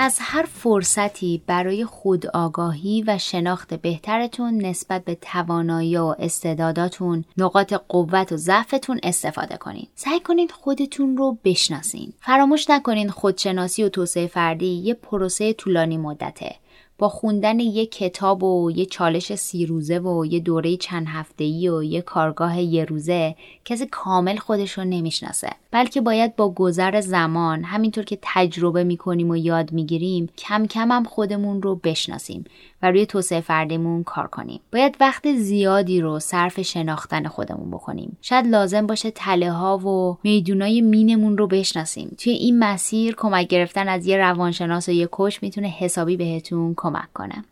از هر فرصتی برای خودآگاهی و شناخت بهترتون نسبت به توانایی و استعداداتون نقاط قوت و ضعفتون استفاده کنید سعی کنید خودتون رو بشناسین. فراموش نکنید خودشناسی و توسعه فردی یه پروسه طولانی مدته. با خوندن یه کتاب و یه چالش سی روزه و یه دوره چند هفته و یه کارگاه یه روزه کسی کامل خودش رو نمی‌شناسه. بلکه باید با گذر زمان همینطور که تجربه می‌کنیم و یاد می‌گیریم کم کم هم خودمون رو بشناسیم و روی توسعه فردیمون کار کنیم. باید وقت زیادی رو صرف شناختن خودمون بکنیم. شاید لازم باشه تله ها و میدونای مینمون رو بشناسیم. توی این مسیر کمک گرفتن از یه روانشناس و یه کوچ می‌تونه حسابی بهتون کمک کنه.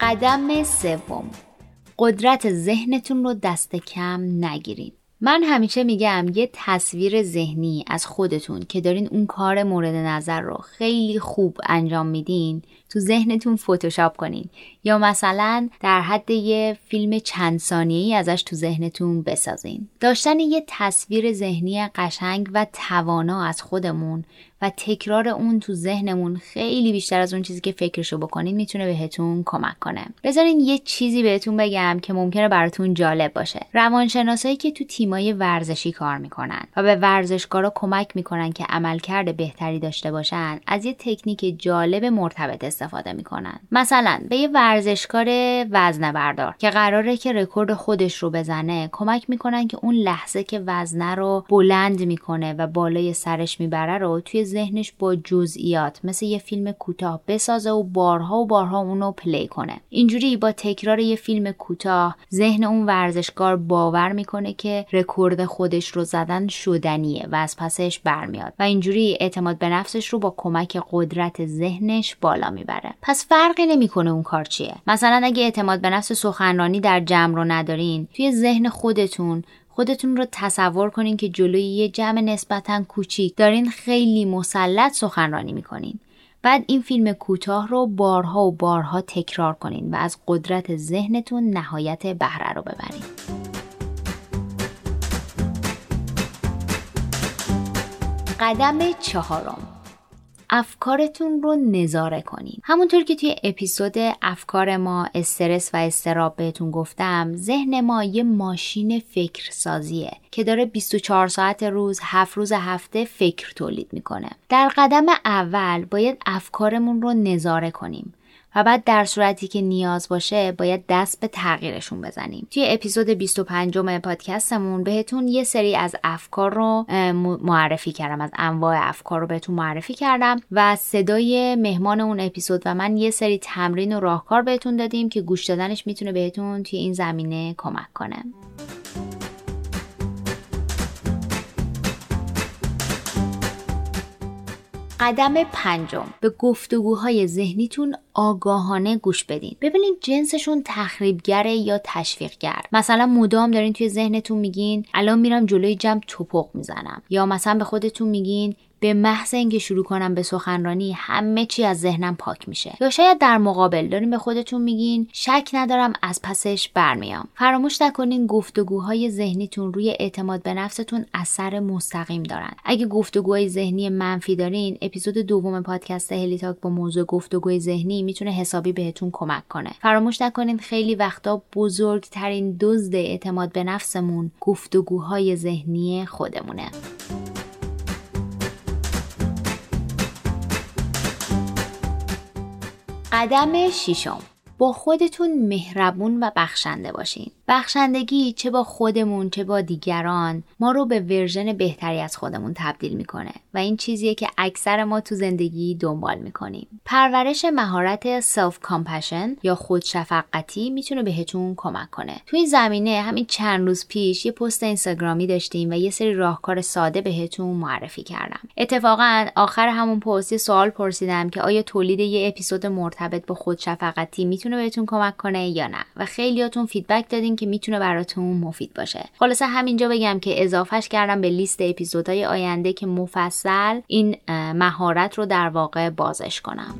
قدم سوم. قدرت ذهنتون رو دست کم نگیرید من همیشه میگم یه تصویر ذهنی از خودتون که دارین اون کار مورد نظر رو خیلی خوب انجام میدین تو ذهنتون فتوشاپ کنین. یا مثلا در حد یه فیلم چند ثانیه‌ای ازش تو ذهنتون بسازین. داشتن یه تصویر ذهنی قشنگ و توانا از خودمون و تکرار اون تو ذهنمون خیلی بیشتر از اون چیزی که فکرشو بکنین می‌تونه بهتون کمک کنه. بذارین یه چیزی بهتون بگم که ممکنه براتون جالب باشه. روانشناسایی که تو تیمای ورزشی کار می‌کنن و به ورزشکارا کمک می‌کنن که عملکرد بهتری داشته باشن از یه تکنیک جالب مرتبط استفاده می‌کنن. مثلا به یه ورزشکار وزنه بردار که قراره که رکورد خودش رو بزنه کمک می‌کنن که اون لحظه که وزنه رو بلند می‌کنه و بالای سرش می‌بره رو توی ذهنش با جزئیات مثل یه فیلم کوتاه بسازه و بارها و بارها اونو play کنه. اینجوری با تکرار یه فیلم کوتاه ذهن اون ورزشکار باور می‌کنه که رکورد خودش رو زدن شدنیه و از پسش برمیاد. و اینجوری اعتماد به نفسش رو با کمک قدرت ذهنش بالا می‌بره. پس فرقی نمی‌کنه اون کار چیه. مثلا اگه اعتماد به نفس سخنرانی در جمع رو ندارین توی ذهن خودتون خودتون رو تصور کنین که جلوی یه جمع نسبتا کوچیک دارین خیلی مسلط سخنرانی می‌کنین. بعد این فیلم کوتاه رو بارها و بارها تکرار کنین و از قدرت ذهنتون نهایت بهره رو ببرین. قدم چهارم. افکارتون رو نظاره کنید همونطور که توی اپیزود افکار ما استرس و استراب بهتون گفتم ذهن ما یه ماشین فکر سازیه که داره 24 ساعت روز 7 روز هفته فکر تولید می‌کنه. در قدم اول باید افکارمون رو نظاره کنیم. و بعد در صورتی که نیاز باشه باید دست به تغییرشون بزنیم. توی اپیزود 25 پادکستمون بهتون یه سری از افکار رو معرفی کردم. از انواع افکار رو بهتون معرفی کردم و صدای مهمان اون اپیزود و من یه سری تمرین و راهکار بهتون دادیم که گوش دادنش می‌تونه بهتون توی این زمینه کمک کنه. قدم پنجم. به گفتگوهای ذهنیتون آگاهانه گوش بدین. ببینید جنسشون تخریبگره یا تشویقگر. مثلا مدام دارین توی ذهنتون میگین الان میرم جلوی جمع توپق می‌زنم. یا مثلا به خودتون میگین به محض اینکه شروع کنم به سخنرانی همه چی از ذهنم پاک میشه. یا شاید در مقابل دارین به خودتون میگین شک ندارم از پسش برمیام. فراموش نکنین گفتگوهای ذهنیتون روی اعتماد به نفستون اثر مستقیم دارن. اگه گفتگوهای ذهنی منفی دارین اپیزود دوم پادکست هلیتاک با موضوع گفتگوی ذهنی می‌تونه حسابی بهتون کمک کنه. فراموش نکنین خیلی وقتا بزرگترین دزد اعتماد به نفسمون گفتگوهای ذهنی خودمونه. قدم ششم. با خودتون مهربون و بخشنده باشین. بخشندگی چه با خودمون چه با دیگران ما رو به version بهتری از خودمون تبدیل می‌کنه و این چیزیه که اکثر ما تو زندگی دنبال می‌کنیم. پرورش مهارت self-compassion یا خودشفقتی می‌تونه بهتون کمک کنه. تو این زمینه همین چند روز پیش یه پست اینستاگرامی داشتیم و یه سری راهکار ساده بهتون معرفی کردم. اتفاقا آخر همون پست یه سوال پرسیدم که آیا تولید یه اپیزود مرتبط با خودشفقتی می‌تونه بهتون کمک کنه یا نه؟ و خیلیاتون فیدبک دادین که می‌تونه براتون مفید باشه. خلاصه همینجا بگم که اضافهش کردم به لیست اپیزودهای آینده که مفصل این مهارت رو در واقع بازش کنم.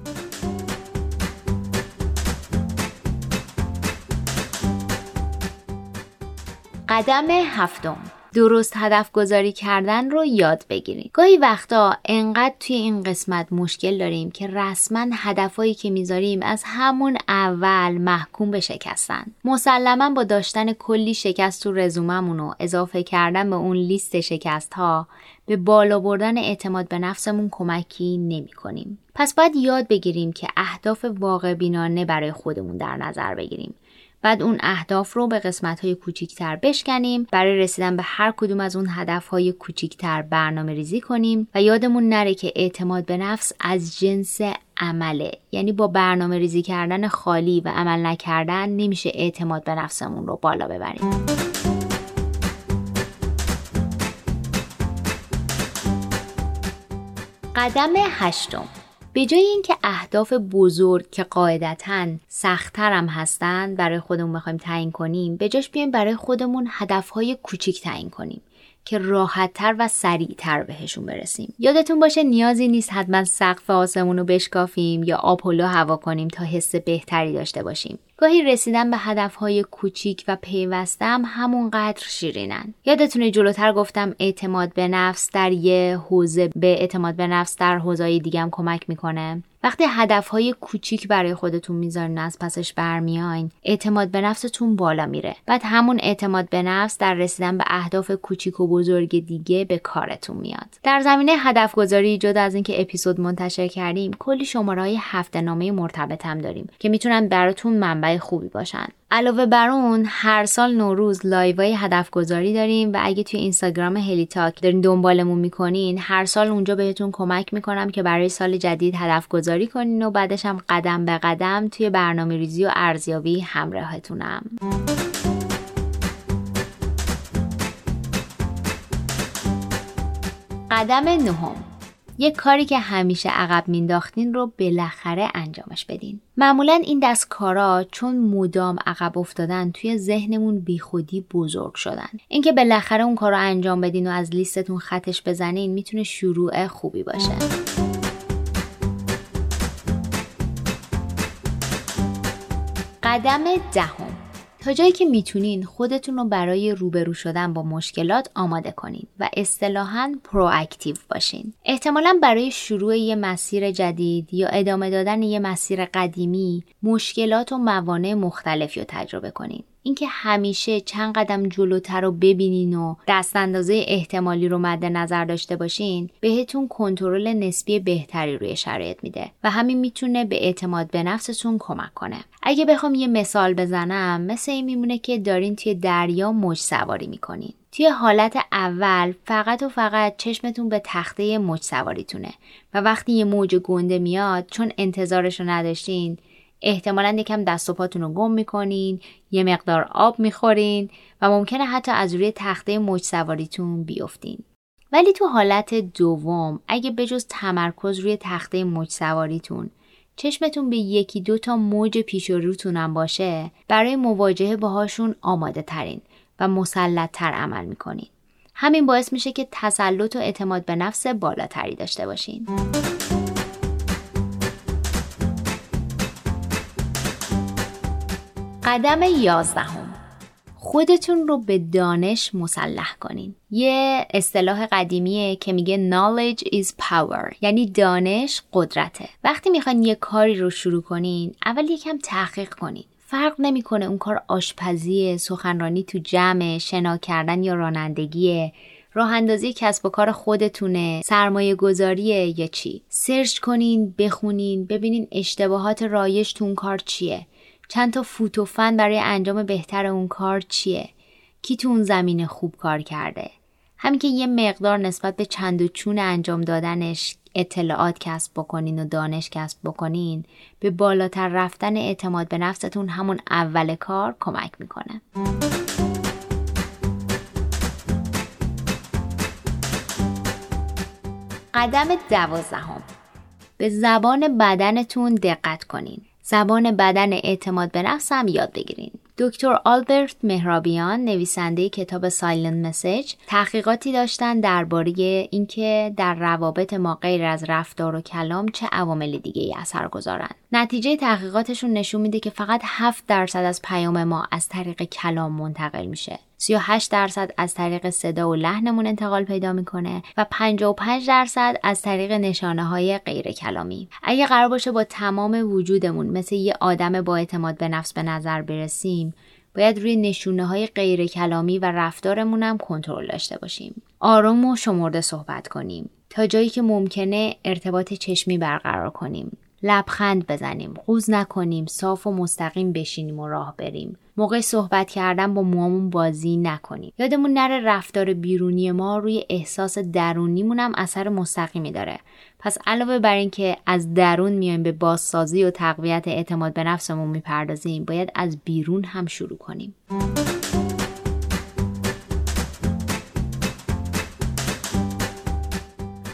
قدم هفتم. درست هدف گذاری کردن رو یاد بگیریم گاهی وقتا انقدر توی این قسمت مشکل داریم که رسما هدفهایی که می‌ذاریم از همون اول محکوم به شکستن. مسلما با داشتن کلی شکست تو رزوممون و اضافه کردن به اون لیست شکست ها به بالا بردن اعتماد به نفسمون کمکی نمی کنیم. پس باید یاد بگیریم که اهداف واقع بینانه برای خودمون در نظر بگیریم. بعد اون اهداف رو به قسمت های کوچیکتر بشکنیم. برای رسیدن به هر کدوم از اون هدف های کوچیکتر برنامه ریزی کنیم و یادمون نره که اعتماد به نفس از جنس عمله. یعنی با برنامه ریزی کردن خالی و عمل نکردن نمیشه اعتماد به نفسمون رو بالا ببریم. قدم هشتم. به جای اینکه اهداف بزرگ که قاعدتا سختتر هم هستن برای خودمون بخوایم تعیین کنیم به جاش بیایم برای خودمون هدفهای کوچیک تعیین کنیم. که راحتتر و سریعتر بهشون برسیم. یادتون باشه نیازی نیست حتما سقف آسمون رو بشکافیم یا آپولو هوا کنیم تا حس بهتری داشته باشیم. گاهی رسیدن به هدفهای کوچیک و پیوسته هم همونقدر شیرینن. یادتونه جلوتر گفتم اعتماد به نفس در یه حوزه به اعتماد به نفس در حوزهای دیگه هم کمک می‌کنه. وقتی هدفهای کوچیک برای خودتون می‌ذارین از پسش برمیاین اعتماد به نفستون بالا میره. بعد همون اعتماد به نفس در رسیدن به اهداف کوچیک و بزرگ دیگه به کارتون میاد. در زمینه هدف گذاری جدا از اینکه اپیزود منتشر کردیم کلی شماره های هفته نامه مرتبط هم داریم که می‌تونن براتون منبع خوبی باشن. علاوه بر اون هر سال نوروز live های هدف گذاری داریم و اگه توی اینستاگرام هلی تاک دارین دنبالمون می‌کنین هر سال اونجا بهتون کمک می‌کنم که برای سال جدید هدف گذاری کنین و بعدش هم قدم به قدم توی برنامه ریزی و ارزیابی همراهتونم. قدم نهم. یک کاری که همیشه عقب مینداختین رو بالاخره انجامش بدین. معمولا این دست کارا چون مدام عقب افتادن توی ذهنمون بیخودی بزرگ شدن. اینکه بالاخره اون کار رو انجام بدین و از لیستتون خطش بزنین می‌تونه شروع خوبی باشه. قدم دهم. جایی که می‌تونین خودتون رو برای روبرو شدن با مشکلات آماده کنین و اصطلاحا پرواکتیو باشین. احتمالا برای شروع یه مسیر جدید یا ادامه دادن یه مسیر قدیمی مشکلات و موانع مختلفی رو تجربه کنین. اینکه همیشه چند قدم جلوتر رو ببینین و دست اندازه احتمالی رو مد نظر داشته باشین بهتون کنترل نسبی بهتری روی شرایط میده و همین می‌تونه به اعتماد به نفستون کمک کنه. اگه بخوام یه مثال بزنم مثل این میمونه که دارین توی دریا موج سواری می‌کنین. توی حالت اول فقط و فقط چشمتون به تخته موج سواریتونه و وقتی یه موج گنده میاد چون انتظارش رو نداشتین احتمالا یکم دست و پاتون رو گم می‌کنین یه مقدار آب می‌خورین و ممکنه حتی از روی تخته موج سواریتون بیفتین. ولی تو حالت دوم اگه بجز تمرکز روی تخته موج سواریتون چشمتون به یکی دو تا موج پیش و روتونم باشه برای مواجهه باهاشون آماده ترین و مسلط تر عمل می‌کنین. همین باعث میشه که تسلط و اعتماد به نفس بالاتری داشته باشین. قدم یازدهم. خودتون رو به دانش مسلح کنین. یه اصطلاح قدیمیه که میگه knowledge is power یعنی دانش قدرته. وقتی می‌خواین یه کاری رو شروع کنین اول یکم تحقیق کنین. فرق نمی‌کنه اون کار آشپزی سخنرانی تو جمع شنا کردن یا رانندگیه راه اندازی کسب و کار خودتونه سرمایه گذاریه یا چی. سرچ کنین بخونین ببینین اشتباهات رایج تو اون کار چیه. چند تا فوت و فن برای انجام بهتر اون کار چیه؟ کی تو اون زمینه خوب کار کرده؟ همین که یه مقدار نسبت به چند و چون انجام دادنش اطلاعات کسب بکنین و دانش کسب بکنین به بالاتر رفتن اعتماد به نفستون همون اول کار کمک می‌کنه. قدم دوازدهم. به زبان بدنتون دقت کنین. زبان بدن اعتماد به هم یاد بگیرین. دکتر آلبرت مهرابیان نویسنده کتاب سایلنت مسیج تحقیقاتی داشتن درباره اینکه در روابط ما غیر از رفتار و کلام چه عوامل دیگه ای اثر گذارن. نتیجه تحقیقاتشون نشون میده که فقط 7 درصد از پیام ما از طریق کلام منتقل میشه. 38 درصد از طریق صدا و لحنمون انتقال پیدا می‌کنه و 55 درصد از طریق نشانه های غیر کلامی اگه قرار باشه با تمام وجودمون مثل یه آدم با اعتماد به نفس به نظر برسیم باید روی نشونه های غیر کلامی و رفتارمون هم کنترل داشته باشیم. آروم و شمرده صحبت کنیم تا جایی که ممکنه ارتباط چشمی برقرار کنیم. لبخند بزنیم قوز نکنیم صاف و مستقیم بشینیم و راه بریم. موقع صحبت کردن با موامون بازی نکنیم. یادمون نره رفتار بیرونی ما روی احساس درونیمون هم اثر مستقیمی داره. پس علاوه بر اینکه از درون میایم به بازسازی و تقویت اعتماد به نفسمون می‌پردازیم باید از بیرون هم شروع کنیم.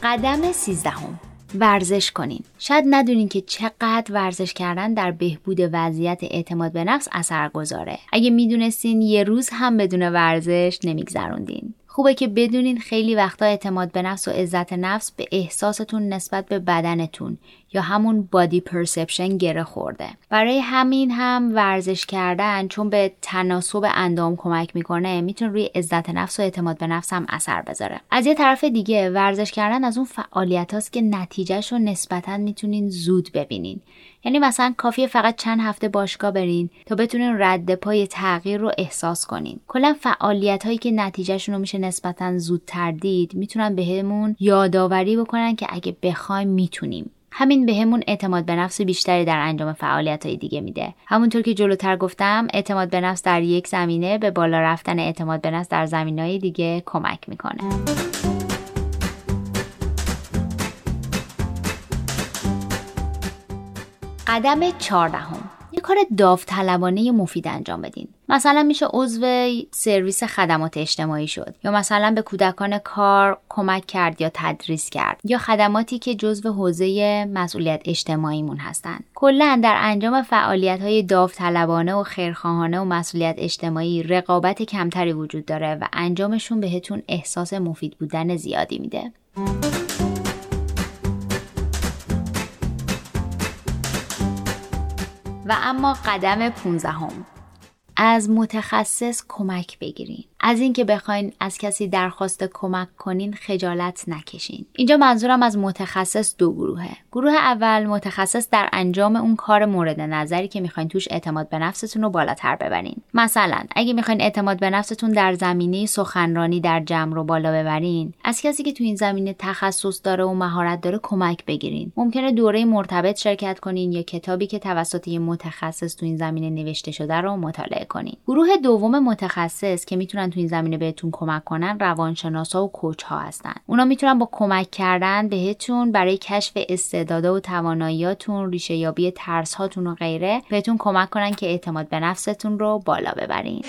قدم سیزدهم. ورزش کنین. شاید ندونین که چقدر ورزش کردن در بهبود وضعیت اعتماد به نفس اثر گذاره اگه می‌دونستین یه روز هم بدون ورزش نمیگذروندین. خوبه که بدونین خیلی وقتا اعتماد به نفس و عزت نفس به احساستون نسبت به بدنتون یا همون بادی پرسپشن گره خورده. برای همین هم ورزش کردن چون به تناسب اندام کمک می‌کنه می‌تونه روی عزت نفس و اعتماد به نفس هم اثر بذاره. از یه طرف دیگه ورزش کردن از اون فعالیت هاست که نتیجهش رو نسبتا می‌تونین زود ببینین. یعنی مثلا کافیه فقط چند هفته باشگاه برین تا بتونین رد پای تغییر رو احساس کنین. کلا فعالیت هایی که نتیجهشون رو میشه نسبتا زودتر دید می‌تونن بهمون یادآوری بکنن که اگه بخوایم می‌تونیم. همین بهمون به اعتماد به نفس بیشتری در انجام فعالیت های دیگه میده. همونطور که جلوتر گفتم اعتماد به نفس در یک زمینه به بالا رفتن اعتماد به نفس در زمینه های دیگه کمک می‌کنه. قدم چهاردهم. کار داوطلبانه مفید انجام بدین. مثلا میشه عضو سرویس خدمات اجتماعی شد. یا مثلا به کودکان کار کمک کرد یا تدریس کرد. یا خدماتی که جزو حوزه مسئولیت اجتماعیمون هستن. کلا در انجام فعالیت های داوطلبانه و خیرخواهانه و مسئولیت اجتماعی رقابت کمتری وجود داره و انجامشون بهتون احساس مفید بودن زیادی میده. اما قدم پونزدهم. از متخصص کمک بگیرین. از اینکه بخواین از کسی درخواست کمک کنین خجالت نکشین. اینجا منظورم از متخصص دو گروهه. گروه اول متخصص در انجام اون کار مورد نظری که می‌خواین توش اعتماد به نفستون رو بالاتر ببرین. مثلا اگه می‌خواین اعتماد به نفستون در زمینه سخنرانی در جمع رو بالا ببرین از کسی که تو این زمینه تخصص داره و مهارت داره کمک بگیرین. ممکنه دوره مرتبط شرکت کنین یا کتابی که توسط یه متخصص تو این زمینه نوشته شده رو مطالعه کنین. گروه دوم متخصص که می‌تونن تو این زمینه بهتون کمک کنن روانشناسا و کوچ ها هستن. اونا می‌تونن با کمک کردن بهتون برای کشف استعدادا و تواناییاتون ریشه یابی ترس هاتون و غیره بهتون کمک کنن که اعتماد به نفستون رو بالا ببرین.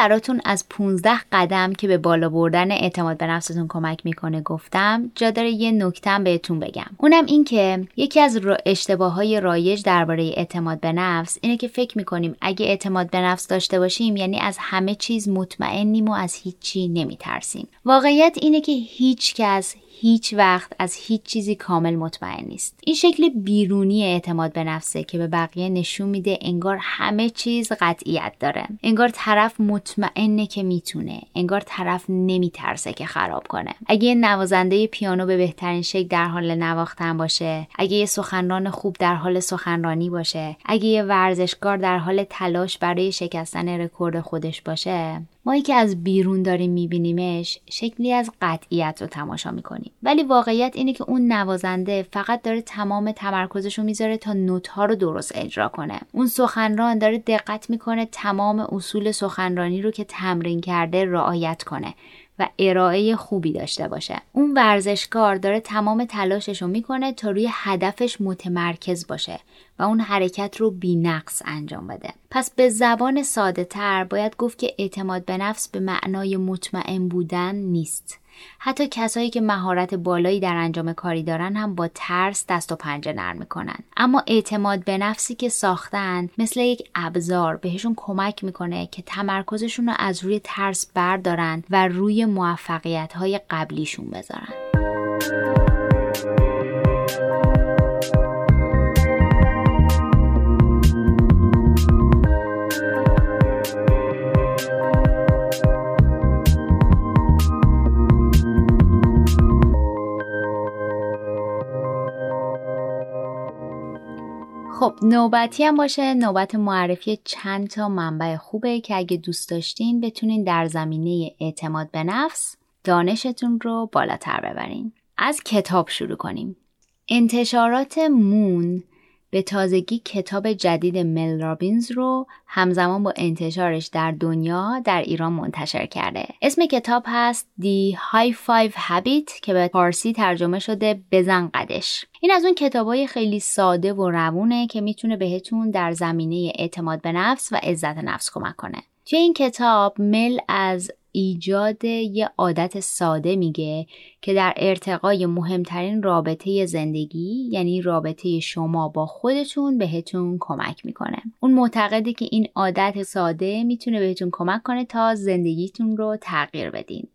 براتون از 15 قدم که به بالا بردن اعتماد به نفستون کمک می‌کنه گفتم جا داره یه نکتم بهتون بگم. اونم این که یکی از اشتباه های رایج درباره اعتماد به نفس اینه که فکر می‌کنیم اگه اعتماد به نفس داشته باشیم یعنی از همه چیز مطمئنیم و از هیچی نمیترسیم. واقعیت اینه که هیچ کس هیچ وقت از هیچ چیزی کامل مطمئن نیست. این شکل بیرونی اعتماد به نفسه که به بقیه نشون میده انگار همه چیز قطعیت داره. انگار طرف مطمئنه که می‌تونه. انگار طرف نمیترسه که خراب کنه. اگه یه نوازنده پیانو به بهترین شکل در حال نواختن باشه اگه یه سخنران خوب در حال سخنرانی باشه اگه یه ورزشکار در حال تلاش برای شکستن رکورد خودش باشه ما که از بیرون داریم میبینیمش شکلی از قطعیت رو تماشا می‌کنیم. ولی واقعیت اینه که اون نوازنده فقط داره تمام تمرکزش رو می‌ذاره تا نوت ها رو درست اجرا کنه. اون سخنران داره دقت می‌کنه تمام اصول سخنرانی رو که تمرین کرده رعایت کنه. و ارائه خوبی داشته باشه. اون ورزشکار داره تمام تلاشش رو می‌کنه تا روی هدفش متمرکز باشه و اون حرکت رو نقص انجام بده. پس به زبان ساده تر باید گفت که اعتماد به نفس به معنای مطمئن بودن نیست. حتی کسایی که مهارت بالایی در انجام کاری دارن هم با ترس دست و پنجه نرم می‌کنن. اما اعتماد به نفسی که ساختن مثل یک ابزار بهشون کمک می‌کنه که تمرکزشون رو از روی ترس بردارن و روی موفقیت های قبلیشون بذارن. خب نوبتی هم باشه. نوبت معرفی چند تا منبع خوبه که اگه دوست داشتین بتونین در زمینه اعتماد به نفس دانشتون رو بالاتر ببرین. از کتاب شروع کنیم. انتشارات مون به تازگی کتاب جدید مل رابینز رو همزمان با انتشارش در دنیا در ایران منتشر کرده. اسم کتاب هست The High Five Habit که به فارسی ترجمه شده بزن قدش. این از اون کتابای خیلی ساده و روونه که می‌تونه بهتون در زمینه اعتماد به نفس و عزت نفس کمک کنه. توی این کتاب مل از ایجاد یه عادت ساده میگه که در ارتقای مهمترین رابطه زندگی یعنی رابطه شما با خودتون بهتون کمک می‌کنه. اون معتقده که این عادت ساده می‌تونه بهتون کمک کنه تا زندگیتون رو تغییر بدین.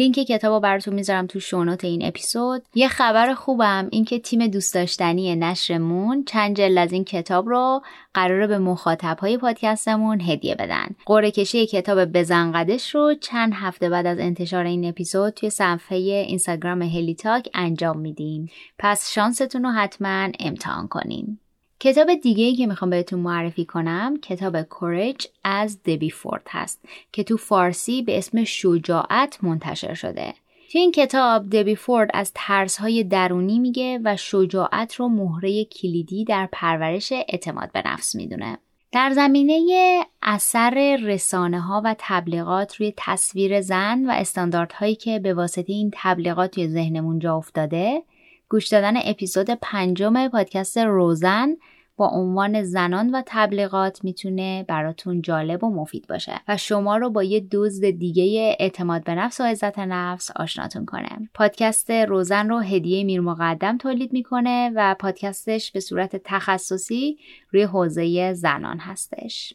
لینک کتاب رو براتون می‌ذارم تو شونوت این اپیزود. یه خبر خوبم اینکه تیم دوست داشتنی نشرمون چند جلد از این کتاب رو قراره به مخاطب های پادکستمون هدیه بدن. قرعه کشی کتاب بزنقدش رو چند هفته بعد از انتشار این اپیزود توی صفحه اینستاگرام هلیتاک انجام میدیم. پس شانستون رو حتما امتحان کنین. کتاب دیگه ای که می‌خوام بهتون معرفی کنم کتاب کورج از دبی فورد هست که تو فارسی به اسم شجاعت منتشر شده. تو این کتاب دبی فورد از ترس های درونی میگه و شجاعت رو مهره کلیدی در پرورش اعتماد به نفس می‌دونه. در زمینه اثر رسانه ها و تبلیغات روی تصویر زن و استانداردهایی که به واسطه این تبلیغات توی ذهنمون جا افتاده گوش دادن اپیزود پنجم پادکست روزن با عنوان زنان و تبلیغات می‌تونه براتون جالب و مفید باشه و شما رو با یه دزد دیگه اعتماد به نفس و عزت نفس آشناتون کنه. پادکست روزن رو هدیه میر مقدم تولید می‌کنه و پادکستش به صورت تخصصی روی حوزه زنان هستش.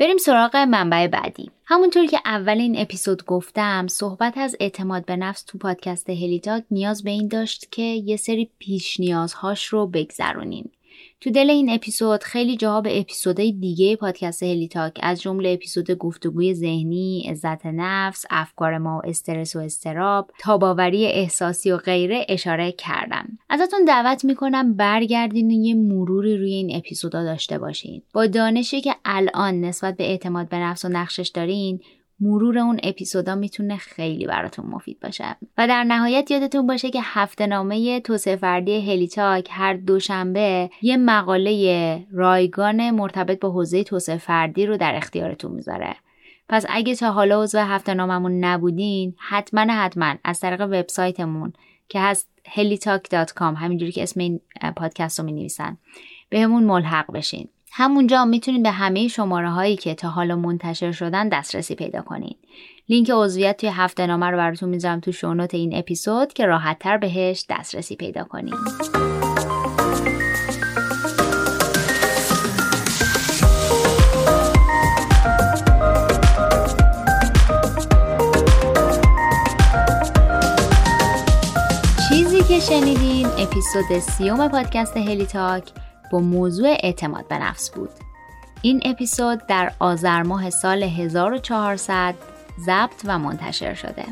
بریم سراغ منبع بعدی. همونطور که اول این اپیزود گفتم صحبت از اعتماد به نفس تو پادکست هلیتاک نیاز به این داشت که یه سری پیش نیازهاش رو بگذرونیم. تو دل این اپیزود خیلی جاها به اپیزودهای دیگه پادکست هلیتاک از جمله اپیزود گفتگوی ذهنی، عزت نفس، افکار ما و استرس و استراب، تاباوری احساسی و غیره اشاره کردم. ازتون دعوت می‌کنم برگردین و یه مروری روی این اپیزودا داشته باشین. با دانشی که الان نسبت به اعتماد به نفس و نقشش دارین مرور اون اپیزودا می‌تونه خیلی براتون مفید باشه. و در نهایت یادتون باشه که هفته نامه توسعه فردی هلیتاک هر دوشنبه یه مقاله رایگان مرتبط با حوزه توسعه فردی رو در اختیارتون می‌ذاره. پس اگه تا حالا عضو هفته ناممون نبودین حتما حتما از طریق وبسایتمون که هست helitalk.com همینجوری که اسم این پادکست رو می نویسن به همون ملحق بشین. همونجا می‌تونید به همه شماره هایی که تا حالا منتشر شدن دسترسی پیدا کنید. لینک عضویت توی هفته نامه رو براتون می‌ذارم تو شونوت این اپیزود که راحت تر بهش دسترسی پیدا کنید. چیزی که شنیدین اپیزود سیوم پادکست هلی تاک با موضوع اعتماد به نفس بود. این اپیزود در آذر ماه سال 1400 ضبط و منتشر شده.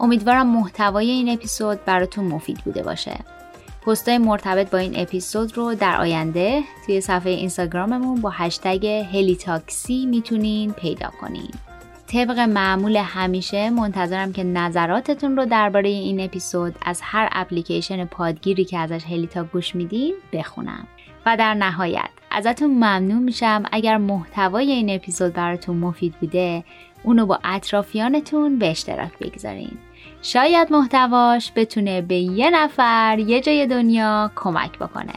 امیدوارم محتوای این اپیزود براتون مفید بوده باشه. پستای مرتبط با این اپیزود رو در آینده توی صفحه اینستاگراممون با هشتگ هلی تاک سی می‌تونین پیدا کنین. طبق معمول همیشه منتظرم که نظراتتون رو درباره این اپیزود از هر اپلیکیشن پادگیری که ازش هلی تاک گوش میدین بخونم. و در نهایت ازتون ممنون میشم. اگر محتوای این اپیزود براتون مفید بوده اونو با اطرافیانتون به اشتراک بگذارین. شاید محتواش بتونه به یه نفر یه جای دنیا کمک بکنه.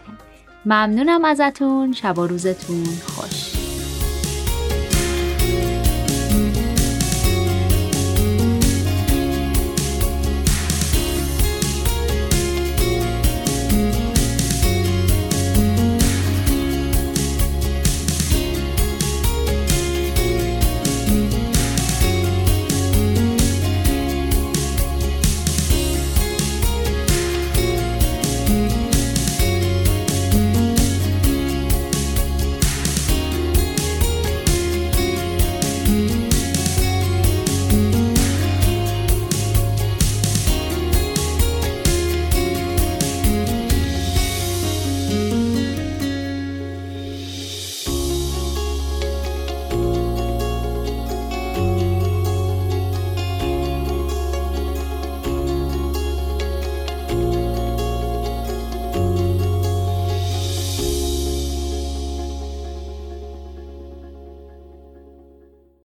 ممنونم ازتون. شب و روزتون خوش.